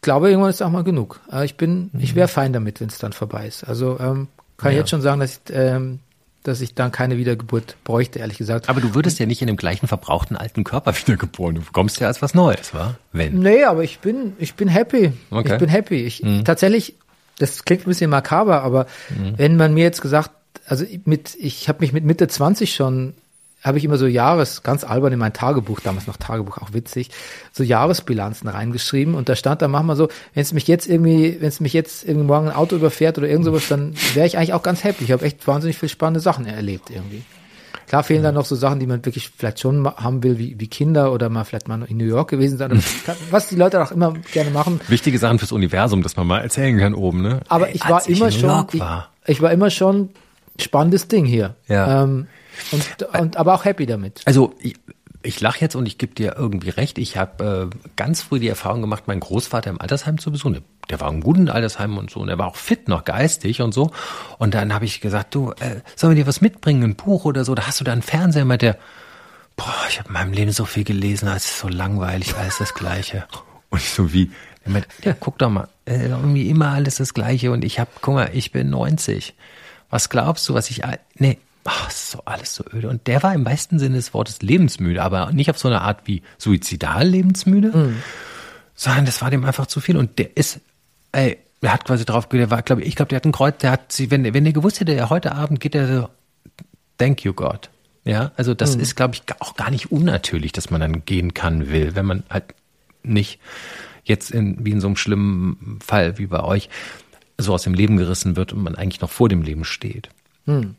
glaube, irgendwann ist auch mal genug. Ich bin, ich wäre fein damit, wenn es dann vorbei ist. Also ähm, kann ja. ich jetzt schon sagen, dass ich ähm, dass ich dann keine Wiedergeburt bräuchte, ehrlich gesagt.
Aber du würdest ja nicht in dem gleichen verbrauchten alten Körper wiedergeboren. Du bekommst ja als was Neues, wa?
Wenn. Nee, aber ich bin, ich bin happy. Okay. Ich bin happy. Ich, mhm. tatsächlich, das klingt ein bisschen makaber, aber mhm. wenn man mir jetzt gesagt, also mit, ich habe mich mit Mitte 20 schon habe ich immer so Jahres, ganz albern in mein Tagebuch, damals noch Tagebuch, auch witzig, so Jahresbilanzen reingeschrieben und da stand dann manchmal so, wenn es mich jetzt irgendwie, wenn es mich jetzt irgendwie morgen ein Auto überfährt oder irgend sowas, dann wäre ich eigentlich auch ganz happy. Ich habe echt wahnsinnig viel spannende Sachen erlebt irgendwie. Klar fehlen dann noch so Sachen, die man wirklich vielleicht schon haben will, wie, wie Kinder oder mal vielleicht mal in New York gewesen sein. was die Leute auch immer gerne machen.
Wichtige Sachen fürs Universum, dass man mal erzählen kann oben, ne?
Aber ich war immer schon, ich, ich, war immer schon spannendes Ding hier.
Ja.
Ähm, und, und aber auch happy damit.
Also ich, ich lache jetzt und ich gebe dir irgendwie recht. Ich habe äh, ganz früh die Erfahrung gemacht, meinen Großvater im Altersheim zu besuchen. Der war im guten Altersheim und so und er war auch fit, noch geistig und so. Und dann habe ich gesagt, du, äh, sollen wir dir was mitbringen, ein Buch oder so? Da hast du da einen Fernseher mit der, boah, ich habe in meinem Leben so viel gelesen, es ist so langweilig, alles das Gleiche. Und ich so wie, er meint, ja, guck doch mal, äh, irgendwie immer alles das Gleiche und ich habe, guck mal, ich bin 90. Was glaubst du, was ich, nee, ach, ist so alles so öde. Und der war im meisten Sinne des Wortes lebensmüde, aber nicht auf so eine Art wie suizidal lebensmüde, mhm. sondern das war dem einfach zu viel. Und der ist, ey, er hat quasi drauf, der war, glaube ich, ich glaube, der hat ein Kreuz, der hat sie, wenn, wenn der gewusst hätte, er heute Abend geht er so, thank you God. Ja, also das mhm. ist, glaube ich, auch gar nicht unnatürlich, dass man dann gehen kann, will, wenn man halt nicht jetzt in, wie in so einem schlimmen Fall wie bei euch so aus dem Leben gerissen wird und man eigentlich noch vor dem Leben steht.
Mhm.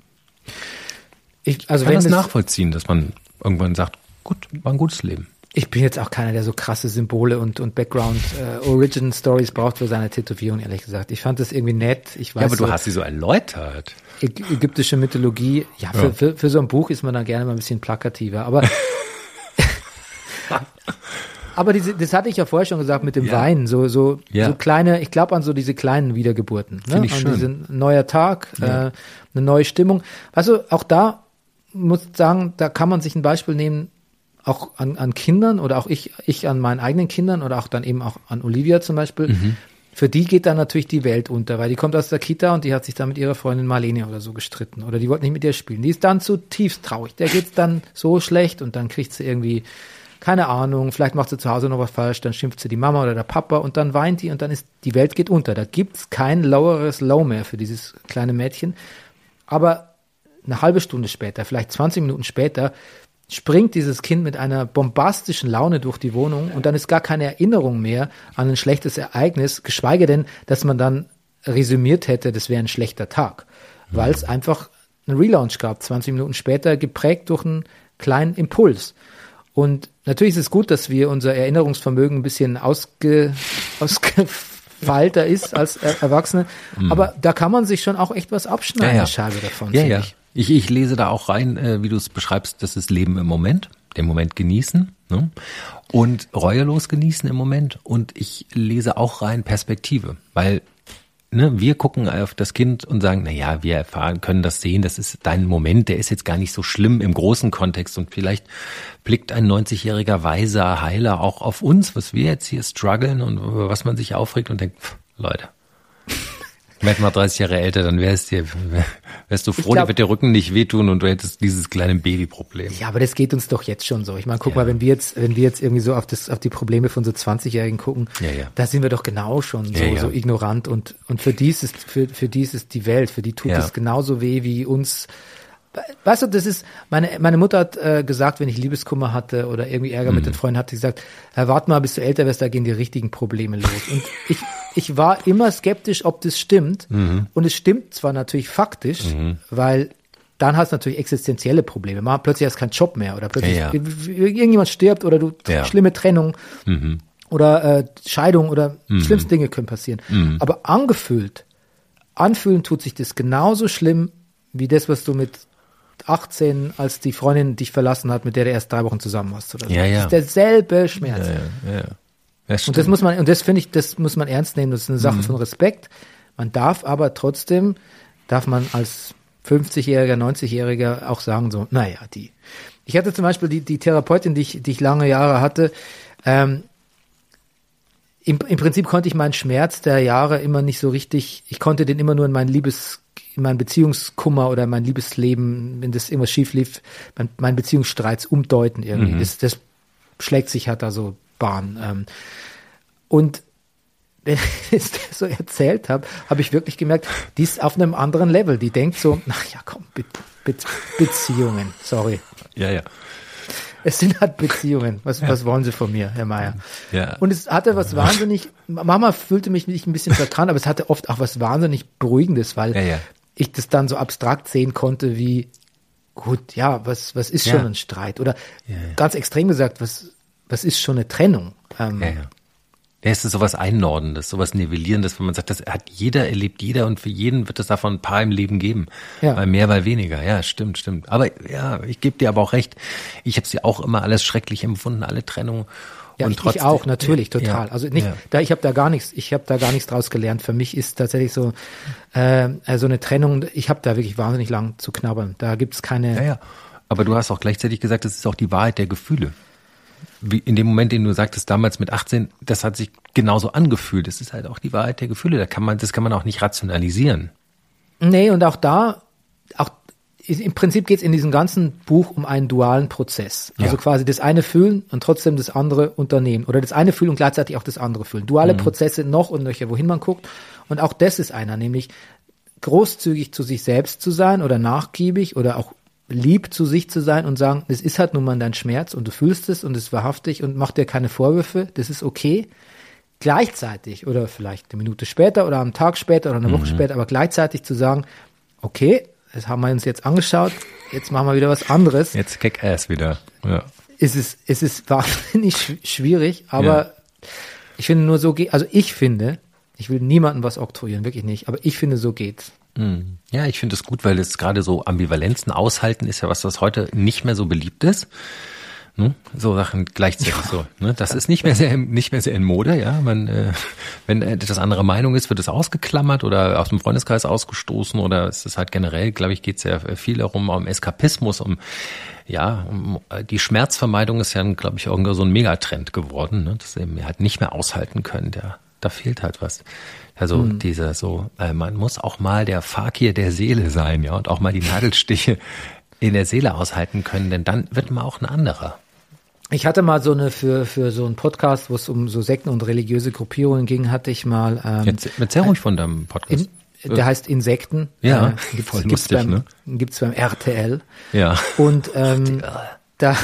Ich, also kann das nachvollziehen, dass man irgendwann sagt, gut, war ein gutes Leben.
Ich bin jetzt auch keiner, der so krasse Symbole und, und Background äh, Origin Stories braucht für seine Tätowierung, ehrlich gesagt. Ich fand das irgendwie nett. Ich weiß,
ja, aber du so, hast sie so erläutert.
Ägyptische Mythologie, ja, für, ja. Für, für so ein Buch ist man dann gerne mal ein bisschen plakativer. Aber Aber diese, das hatte ich ja vorher schon gesagt mit dem ja. Wein, so so ja. so kleine, ich glaube an so diese kleinen Wiedergeburten,
ne? ich
an
schön.
diesen neuer Tag, ja. äh, eine neue Stimmung. Also auch da muss ich sagen, da kann man sich ein Beispiel nehmen, auch an, an Kindern oder auch ich, ich an meinen eigenen Kindern oder auch dann eben auch an Olivia zum Beispiel. Mhm. Für die geht dann natürlich die Welt unter, weil die kommt aus der Kita und die hat sich dann mit ihrer Freundin Marlene oder so gestritten oder die wollte nicht mit ihr spielen. Die ist dann zutiefst traurig. Der geht's dann so schlecht und dann kriegt sie irgendwie keine Ahnung, vielleicht macht sie zu Hause noch was falsch, dann schimpft sie die Mama oder der Papa und dann weint die und dann ist die Welt geht unter. Da gibt's kein loweres Low mehr für dieses kleine Mädchen. Aber eine halbe Stunde später, vielleicht 20 Minuten später, springt dieses Kind mit einer bombastischen Laune durch die Wohnung und dann ist gar keine Erinnerung mehr an ein schlechtes Ereignis, geschweige denn, dass man dann resümiert hätte, das wäre ein schlechter Tag, weil es einfach einen Relaunch gab, 20 Minuten später, geprägt durch einen kleinen Impuls. Und natürlich ist es gut, dass wir unser Erinnerungsvermögen ein bisschen ausge, ausgefeilter ist als Erwachsene, mhm. aber da kann man sich schon auch echt was abschneiden, ja, ja. Scheibe davon.
Ja, ja. Ich. Ich, ich lese da auch rein, äh, wie du es beschreibst, das ist Leben im Moment, den Moment genießen ne? und reuelos genießen im Moment. Und ich lese auch rein Perspektive, weil ne, wir gucken auf das Kind und sagen, na ja, wir erfahren, können das sehen, das ist dein Moment, der ist jetzt gar nicht so schlimm im großen Kontext. Und vielleicht blickt ein 90-jähriger weiser Heiler auch auf uns, was wir jetzt hier strugglen und was man sich aufregt und denkt, pff, Leute, werd mal 30 Jahre älter, dann wärst, dir, wärst du froh, glaub, dir wird der Rücken nicht wehtun und du hättest dieses kleine Babyproblem.
Ja, aber das geht uns doch jetzt schon so. Ich meine, guck ja. mal, wenn wir jetzt, wenn wir jetzt irgendwie so auf das, auf die Probleme von so 20-Jährigen gucken,
ja, ja.
da sind wir doch genau schon so, so ignorant und, und für dies ist, für, für dies ist die Welt, für die tut es genauso weh wie uns Weißt du, das ist, meine, meine Mutter hat äh, gesagt, wenn ich Liebeskummer hatte oder irgendwie Ärger mhm. mit den Freunden, hat sie gesagt, äh, warte mal, bis du älter wirst, da gehen die richtigen Probleme los. Und ich, ich war immer skeptisch, ob das stimmt. Mhm. Und es stimmt zwar natürlich faktisch, mhm. weil dann hast du natürlich existenzielle Probleme. Man, plötzlich hast du keinen Job mehr oder plötzlich ja, ja. irgendjemand stirbt oder du ja. schlimme Trennung mhm. oder äh, Scheidung oder mhm. schlimmste Dinge können passieren. Mhm. Aber angefühlt, anfühlen tut sich das genauso schlimm wie das, was du mit 18, als die Freundin dich verlassen hat, mit der du erst drei Wochen zusammen warst oder so.
Ja, ja.
Das ist derselbe Schmerz.
Ja, ja, ja.
Das und das muss man, und das finde ich, das muss man ernst nehmen. Das ist eine Sache mhm. von Respekt. Man darf aber trotzdem, darf man als 50-Jähriger, 90-Jähriger auch sagen so, naja, die. Ich hatte zum Beispiel die, die Therapeutin, die ich, die ich lange Jahre hatte, ähm, im, im Prinzip konnte ich meinen Schmerz der Jahre immer nicht so richtig, ich konnte den immer nur in mein Liebes, in mein Beziehungskummer oder mein Liebesleben, wenn das irgendwas schief lief, mein, mein Beziehungsstreits umdeuten irgendwie. Mhm. Das, das schlägt sich halt da so Bahn. Ähm. Und wenn ich das so erzählt habe, habe ich wirklich gemerkt, die ist auf einem anderen Level. Die denkt so, ach ja, komm, Be Be Beziehungen, sorry.
Ja, ja.
Es sind halt Beziehungen. Was, ja. was wollen Sie von mir, Herr Mayer?
Ja.
Und es hatte was wahnsinnig, Mama fühlte mich nicht ein bisschen verkannt, aber es hatte oft auch was wahnsinnig Beruhigendes, weil
ja, ja.
Ich das dann so abstrakt sehen konnte wie, gut, ja, was, was ist schon ein Streit? Oder ganz extrem gesagt, was, was ist schon eine Trennung?
Ähm, ja, ja. Ja, es ist sowas Einordnendes, sowas Nivellierendes, wenn man sagt, das hat jeder, erlebt jeder und für jeden wird es davon ein paar im Leben geben. Ja. Mal mehr, mal weniger. Ja, stimmt, stimmt. Aber ja, ich gebe dir aber auch recht. Ich habe sie auch immer alles schrecklich empfunden, alle Trennungen.
Ja, und ich, trotzdem, ich auch, natürlich, total. Ja, also nicht, ja. da ich habe da gar nichts, ich habe da gar nichts draus gelernt. Für mich ist tatsächlich so äh, so eine Trennung, ich habe da wirklich wahnsinnig lang zu knabbern. Da gibt's keine.
Ja, ja. Aber du hast auch gleichzeitig gesagt, das ist auch die Wahrheit der Gefühle wie in dem Moment, den du sagtest, damals mit 18, das hat sich genauso angefühlt. Das ist halt auch die Wahrheit der Gefühle. Da kann man, das kann man auch nicht rationalisieren.
Nee, und auch da, im Prinzip geht es in diesem ganzen Buch um einen dualen Prozess. Also ja. quasi das eine fühlen und trotzdem das andere unternehmen. Oder das eine fühlen und gleichzeitig auch das andere fühlen. Duale mhm. Prozesse noch und nöcher, wohin man guckt. Und auch das ist einer, nämlich großzügig zu sich selbst zu sein oder nachgiebig oder auch lieb zu sich zu sein und sagen, es ist halt nun mal dein Schmerz und du fühlst es und es ist wahrhaftig und mach dir keine Vorwürfe, das ist okay. Gleichzeitig oder vielleicht eine Minute später oder am Tag später oder eine Woche mhm. später, aber gleichzeitig zu sagen, okay, das haben wir uns jetzt angeschaut, jetzt machen wir wieder was anderes.
Jetzt kick ass wieder. Ja.
Es ist, es ist wahnsinnig schwierig, aber ja. ich finde nur so geht, also ich finde, ich will niemandem was oktroyieren, wirklich nicht, aber ich finde, so geht's.
Hm. Ja, ich finde es gut, weil es gerade so Ambivalenzen aushalten ist ja was, was heute nicht mehr so beliebt ist. Ne? So Sachen gleichzeitig ja. so. Ne? Das ist nicht mehr sehr nicht mehr sehr in Mode, ja. Man, äh, wenn das andere Meinung ist, wird es ausgeklammert oder aus dem Freundeskreis ausgestoßen oder es ist halt generell, glaube ich, geht es ja viel darum, um Eskapismus, um ja, um, die Schmerzvermeidung ist ja, glaube ich, irgendwie so ein Megatrend geworden, ne? dass eben halt nicht mehr aushalten können. Der, da fehlt halt was. Also mhm. dieser so, äh, man muss auch mal der Fakir der Seele sein, ja, und auch mal die Nadelstiche in der Seele aushalten können, denn dann wird man auch ein anderer.
Ich hatte mal so eine für für so einen Podcast, wo es um so Sekten und religiöse Gruppierungen ging, hatte ich mal.
Ähm, Jetzt, erzähl ruhig von deinem Podcast.
In, der heißt Insekten.
Ja,
äh, gibt's, voll lustig, gibt's beim, ne? Gibt's beim RTL.
Ja.
Und ähm, da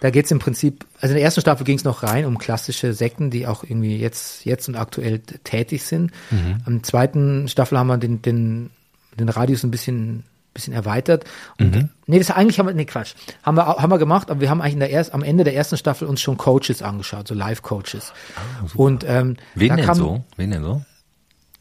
da geht es im Prinzip, also in der ersten Staffel ging es noch rein um klassische Sekten, die auch irgendwie jetzt, jetzt und aktuell tätig sind. Mhm. Am zweiten Staffel haben wir den, den, den Radius ein bisschen bisschen erweitert. Und mhm. nee, das eigentlich haben wir, nee, Quatsch. Haben wir, haben wir gemacht, aber wir haben eigentlich in der erst, am Ende der ersten Staffel uns schon Coaches angeschaut, so Live-Coaches.
Ah, und ähm, Wen denn kam, so? Wen denn so?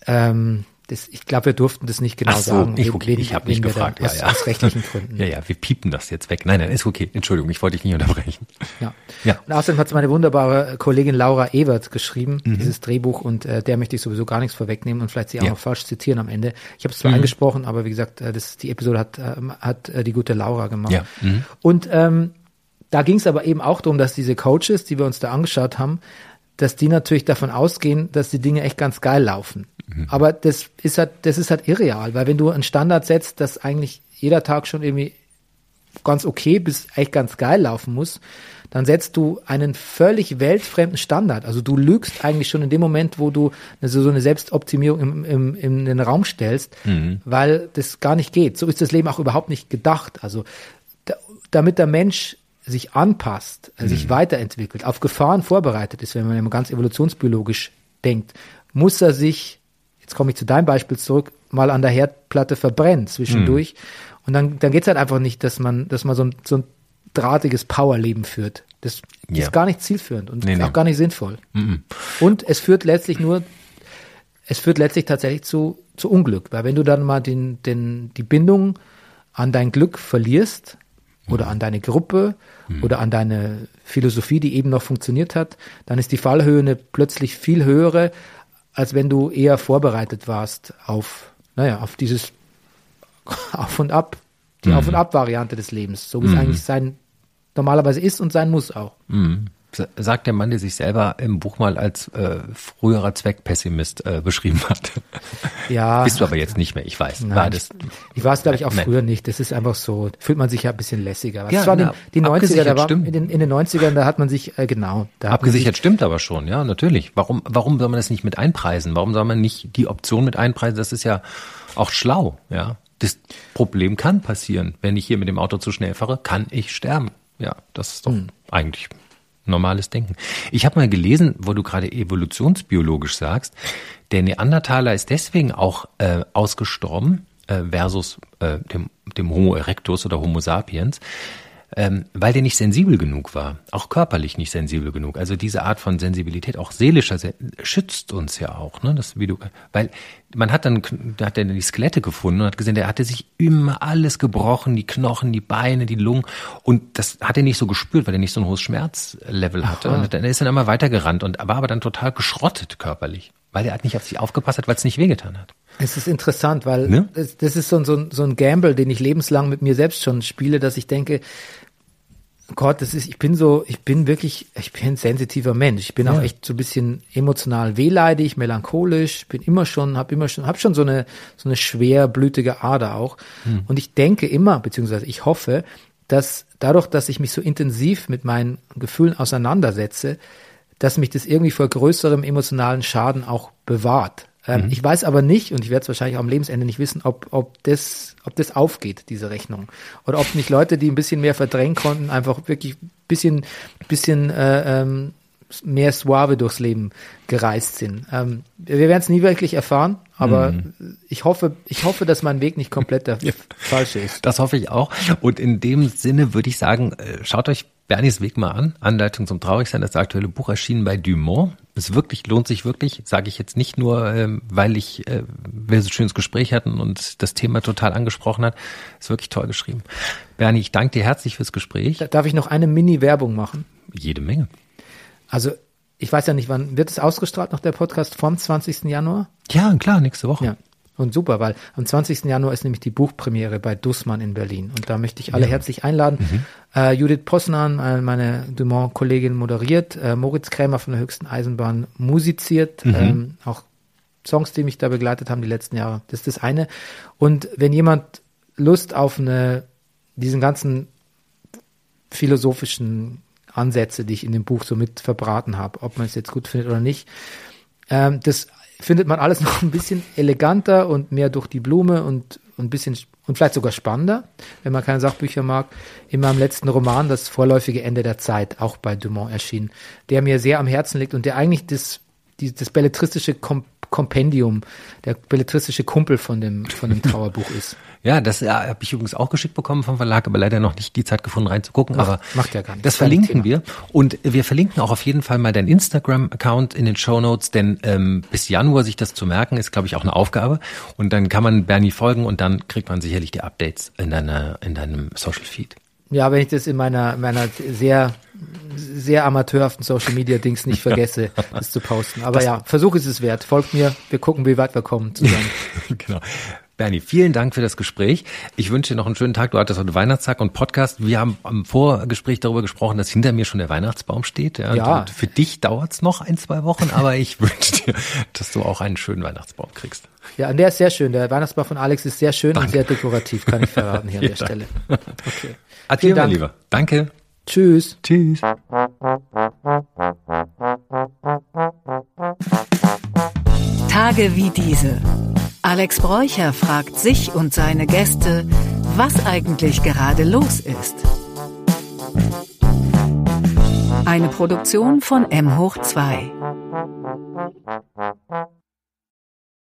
Ähm, das, ich glaube, wir durften das nicht genau
Ach so,
sagen.
Ich, okay, ich habe nicht gefragt.
Aus, ja, ja. aus rechtlichen Gründen.
Ja, ja, wir piepen das jetzt weg. Nein, nein, ist okay. Entschuldigung, ich wollte dich nicht unterbrechen.
Ja. ja. Und außerdem hat es meine wunderbare Kollegin Laura Ewert geschrieben, mhm. dieses Drehbuch, und äh, der möchte ich sowieso gar nichts vorwegnehmen und vielleicht sie auch ja. noch falsch zitieren am Ende. Ich habe es zwar mhm. angesprochen, aber wie gesagt, äh, das, die Episode hat, äh, hat äh, die gute Laura gemacht.
Ja. Mhm.
Und ähm, da ging es aber eben auch darum, dass diese Coaches, die wir uns da angeschaut haben, dass die natürlich davon ausgehen, dass die Dinge echt ganz geil laufen. Mhm. Aber das ist halt, das ist halt irreal, weil wenn du einen Standard setzt, dass eigentlich jeder Tag schon irgendwie ganz okay bis echt ganz geil laufen muss, dann setzt du einen völlig weltfremden Standard. Also du lügst eigentlich schon in dem Moment, wo du so eine Selbstoptimierung im, im, in den Raum stellst, mhm. weil das gar nicht geht. So ist das Leben auch überhaupt nicht gedacht. Also da, damit der Mensch sich anpasst, mhm. sich weiterentwickelt, auf Gefahren vorbereitet ist, wenn man immer ganz evolutionsbiologisch denkt, muss er sich jetzt komme ich zu deinem Beispiel zurück, mal an der Herdplatte verbrennt zwischendurch. Mhm. Und dann, dann geht's halt einfach nicht, dass man, dass man so ein, so ein drahtiges Powerleben führt. Das ja. ist gar nicht zielführend und nee, auch nee. gar nicht sinnvoll. Mhm. Und es führt letztlich nur, es führt letztlich tatsächlich zu, zu Unglück. Weil wenn du dann mal den, den, die Bindung an dein Glück verlierst mhm. oder an deine Gruppe mhm. oder an deine Philosophie, die eben noch funktioniert hat, dann ist die Fallhöhe eine plötzlich viel höhere, als wenn du eher vorbereitet warst auf, naja, auf dieses Auf und Ab, die mhm. Auf und Ab-Variante des Lebens, so wie mhm. es eigentlich sein, normalerweise ist und sein muss auch.
Mhm. Sagt der Mann, der sich selber im Buch mal als äh, früherer Zweckpessimist äh, beschrieben hat.
Ja.
Bist du aber jetzt nicht mehr, ich weiß.
Nein,
war das,
ich war es, glaube ich, auch
Nein.
früher nicht. Das ist einfach so, fühlt man sich ja ein bisschen lässiger.
Ja,
das war
na,
den, die 90er,
abgesichert
da war,
stimmt.
in, den, in den 90ern, da hat man sich, äh, genau, da
Abgesichert stimmt aber schon, ja, natürlich. Warum, warum soll man das nicht mit einpreisen? Warum soll man nicht die Option mit einpreisen? Das ist ja auch schlau, ja. Das Problem kann passieren. Wenn ich hier mit dem Auto zu schnell fahre, kann ich sterben. Ja, das ist doch
Hm.
eigentlich normales Denken. Ich habe mal gelesen, wo du gerade evolutionsbiologisch sagst, der Neandertaler ist deswegen auch äh, ausgestorben äh, versus äh, dem, dem Homo erectus oder Homo sapiens, ähm, weil der nicht sensibel genug war, auch körperlich nicht sensibel genug. Also diese Art von Sensibilität, auch seelischer, Se schützt uns ja auch, ne? Das, wie du, weil man hat dann, da hat er die Skelette gefunden und hat gesehen, der hatte sich immer alles gebrochen, die Knochen, die Beine, die Lungen und das hat er nicht so gespürt, weil er nicht so ein hohes Schmerzlevel hatte. Und dann ist er immer weitergerannt und war aber dann total geschrottet körperlich, weil er halt nicht auf sich aufgepasst hat, weil es nicht wehgetan hat.
Es ist interessant, weil
Ne?
das, das ist so, ein- so, ein- so ein Gamble, den ich lebenslang mit mir selbst schon spiele, dass ich denke, Gott, das ist, ich bin so, ich bin wirklich, ich bin ein sensitiver Mensch. Ich bin auch
Ja.
echt so ein bisschen emotional wehleidig, melancholisch, bin immer schon, habe immer schon, habe schon so eine, so eine schwerblütige Ader auch.
Hm.
Und ich denke immer, beziehungsweise ich hoffe, dass dadurch, dass ich mich so intensiv mit meinen Gefühlen auseinandersetze, dass mich das irgendwie vor größerem emotionalen Schaden auch bewahrt. Ähm,
Mhm.
Ich weiß aber nicht, und ich werde es wahrscheinlich auch am Lebensende nicht wissen, ob, ob, das, ob das aufgeht, diese Rechnung. Oder ob nicht Leute, die ein bisschen mehr verdrängen konnten, einfach wirklich ein bisschen, bisschen äh, ähm, mehr suave durchs Leben gereist sind. Ähm, wir werden es nie wirklich erfahren, aber
Mhm.
ich hoffe, ich hoffe, dass mein Weg nicht komplett der falsche ist.
Das hoffe ich auch. Und in dem Sinne würde ich sagen, äh, schaut euch Bernies Weg mal an. Anleitung zum Traurigsein, das aktuelle Buch erschienen bei Dumont. Es wirklich, lohnt sich wirklich, sage ich jetzt nicht nur, ähm, weil ich, äh, wir so ein schönes Gespräch hatten und das Thema total angesprochen hat. Ist wirklich toll geschrieben. Bernie, ich danke dir herzlich fürs Gespräch.
Da- Darf ich noch eine Mini-Werbung machen?
Jede Menge.
Also, ich weiß ja nicht, wann wird es ausgestrahlt noch der Podcast vom 20. Januar?
Ja, klar, nächste Woche.
Ja. Und super, weil am 20. Januar ist nämlich die Buchpremiere bei Dussmann in Berlin. Und da möchte ich alle herzlich einladen. Äh, Judith Posnan, äh, meine Dumont-Kollegin, moderiert. Äh, Moritz Krämer von der Höchsten Eisenbahn musiziert. Ähm, auch Songs, die mich da begleitet haben die letzten Jahre. Das ist das eine. Und wenn jemand Lust auf eine, diesen ganzen philosophischen Ansätze, die ich in dem Buch so mit verbraten habe, ob man es jetzt gut findet oder nicht, ähm, das findet man alles noch ein bisschen eleganter und mehr durch die Blume und ein bisschen und vielleicht sogar spannender, wenn man keine Sachbücher mag. In meinem letzten Roman, das vorläufige Ende der Zeit, auch bei Dumont erschienen, der mir sehr am Herzen liegt und der eigentlich das die, das belletristische Kom Kompendium, der belletristische Kumpel von dem von dem Trauerbuch ist.
Ja, das ja, habe ich übrigens auch geschickt bekommen vom Verlag, aber leider noch nicht die Zeit gefunden reinzugucken.
Macht-
aber
macht ja gar nichts.
Das verlinken
Thema.
wir und wir verlinken auch auf jeden Fall mal deinen Instagram-Account in den Show Notes, denn ähm, bis Januar sich das zu merken ist, glaube ich, auch eine Aufgabe. Und dann kann man Bernie folgen und dann kriegt man sicherlich die Updates in deiner in deinem Social Feed.
Ja, wenn ich das in meiner, meiner sehr, sehr amateurhaften Social Media Dings nicht vergesse, das zu posten. Aber ja, Versuch ist es wert. Folgt mir, wir gucken, wie weit wir kommen zusammen.
genau. Bernie, vielen Dank für das Gespräch. Ich wünsche dir noch einen schönen Tag. Du hattest heute Weihnachtstag und Podcast. Wir haben am Vorgespräch darüber gesprochen, dass hinter mir schon der Weihnachtsbaum steht. Ja,
Ja.
Und für dich dauert's noch ein, zwei Wochen, aber ich wünsche dir, dass du auch einen schönen Weihnachtsbaum kriegst.
Ja, und der ist sehr schön. Der Weihnachtsbaum von Alex ist sehr schön und
Danke.
sehr dekorativ, kann ich verraten hier an der Stelle. Okay.
Adieu, mein. Lieber. Danke.
Tschüss.
Tschüss.
Tage wie diese. Alex Bräucher fragt sich und seine Gäste, was eigentlich gerade los ist. Eine Produktion von M hoch 2.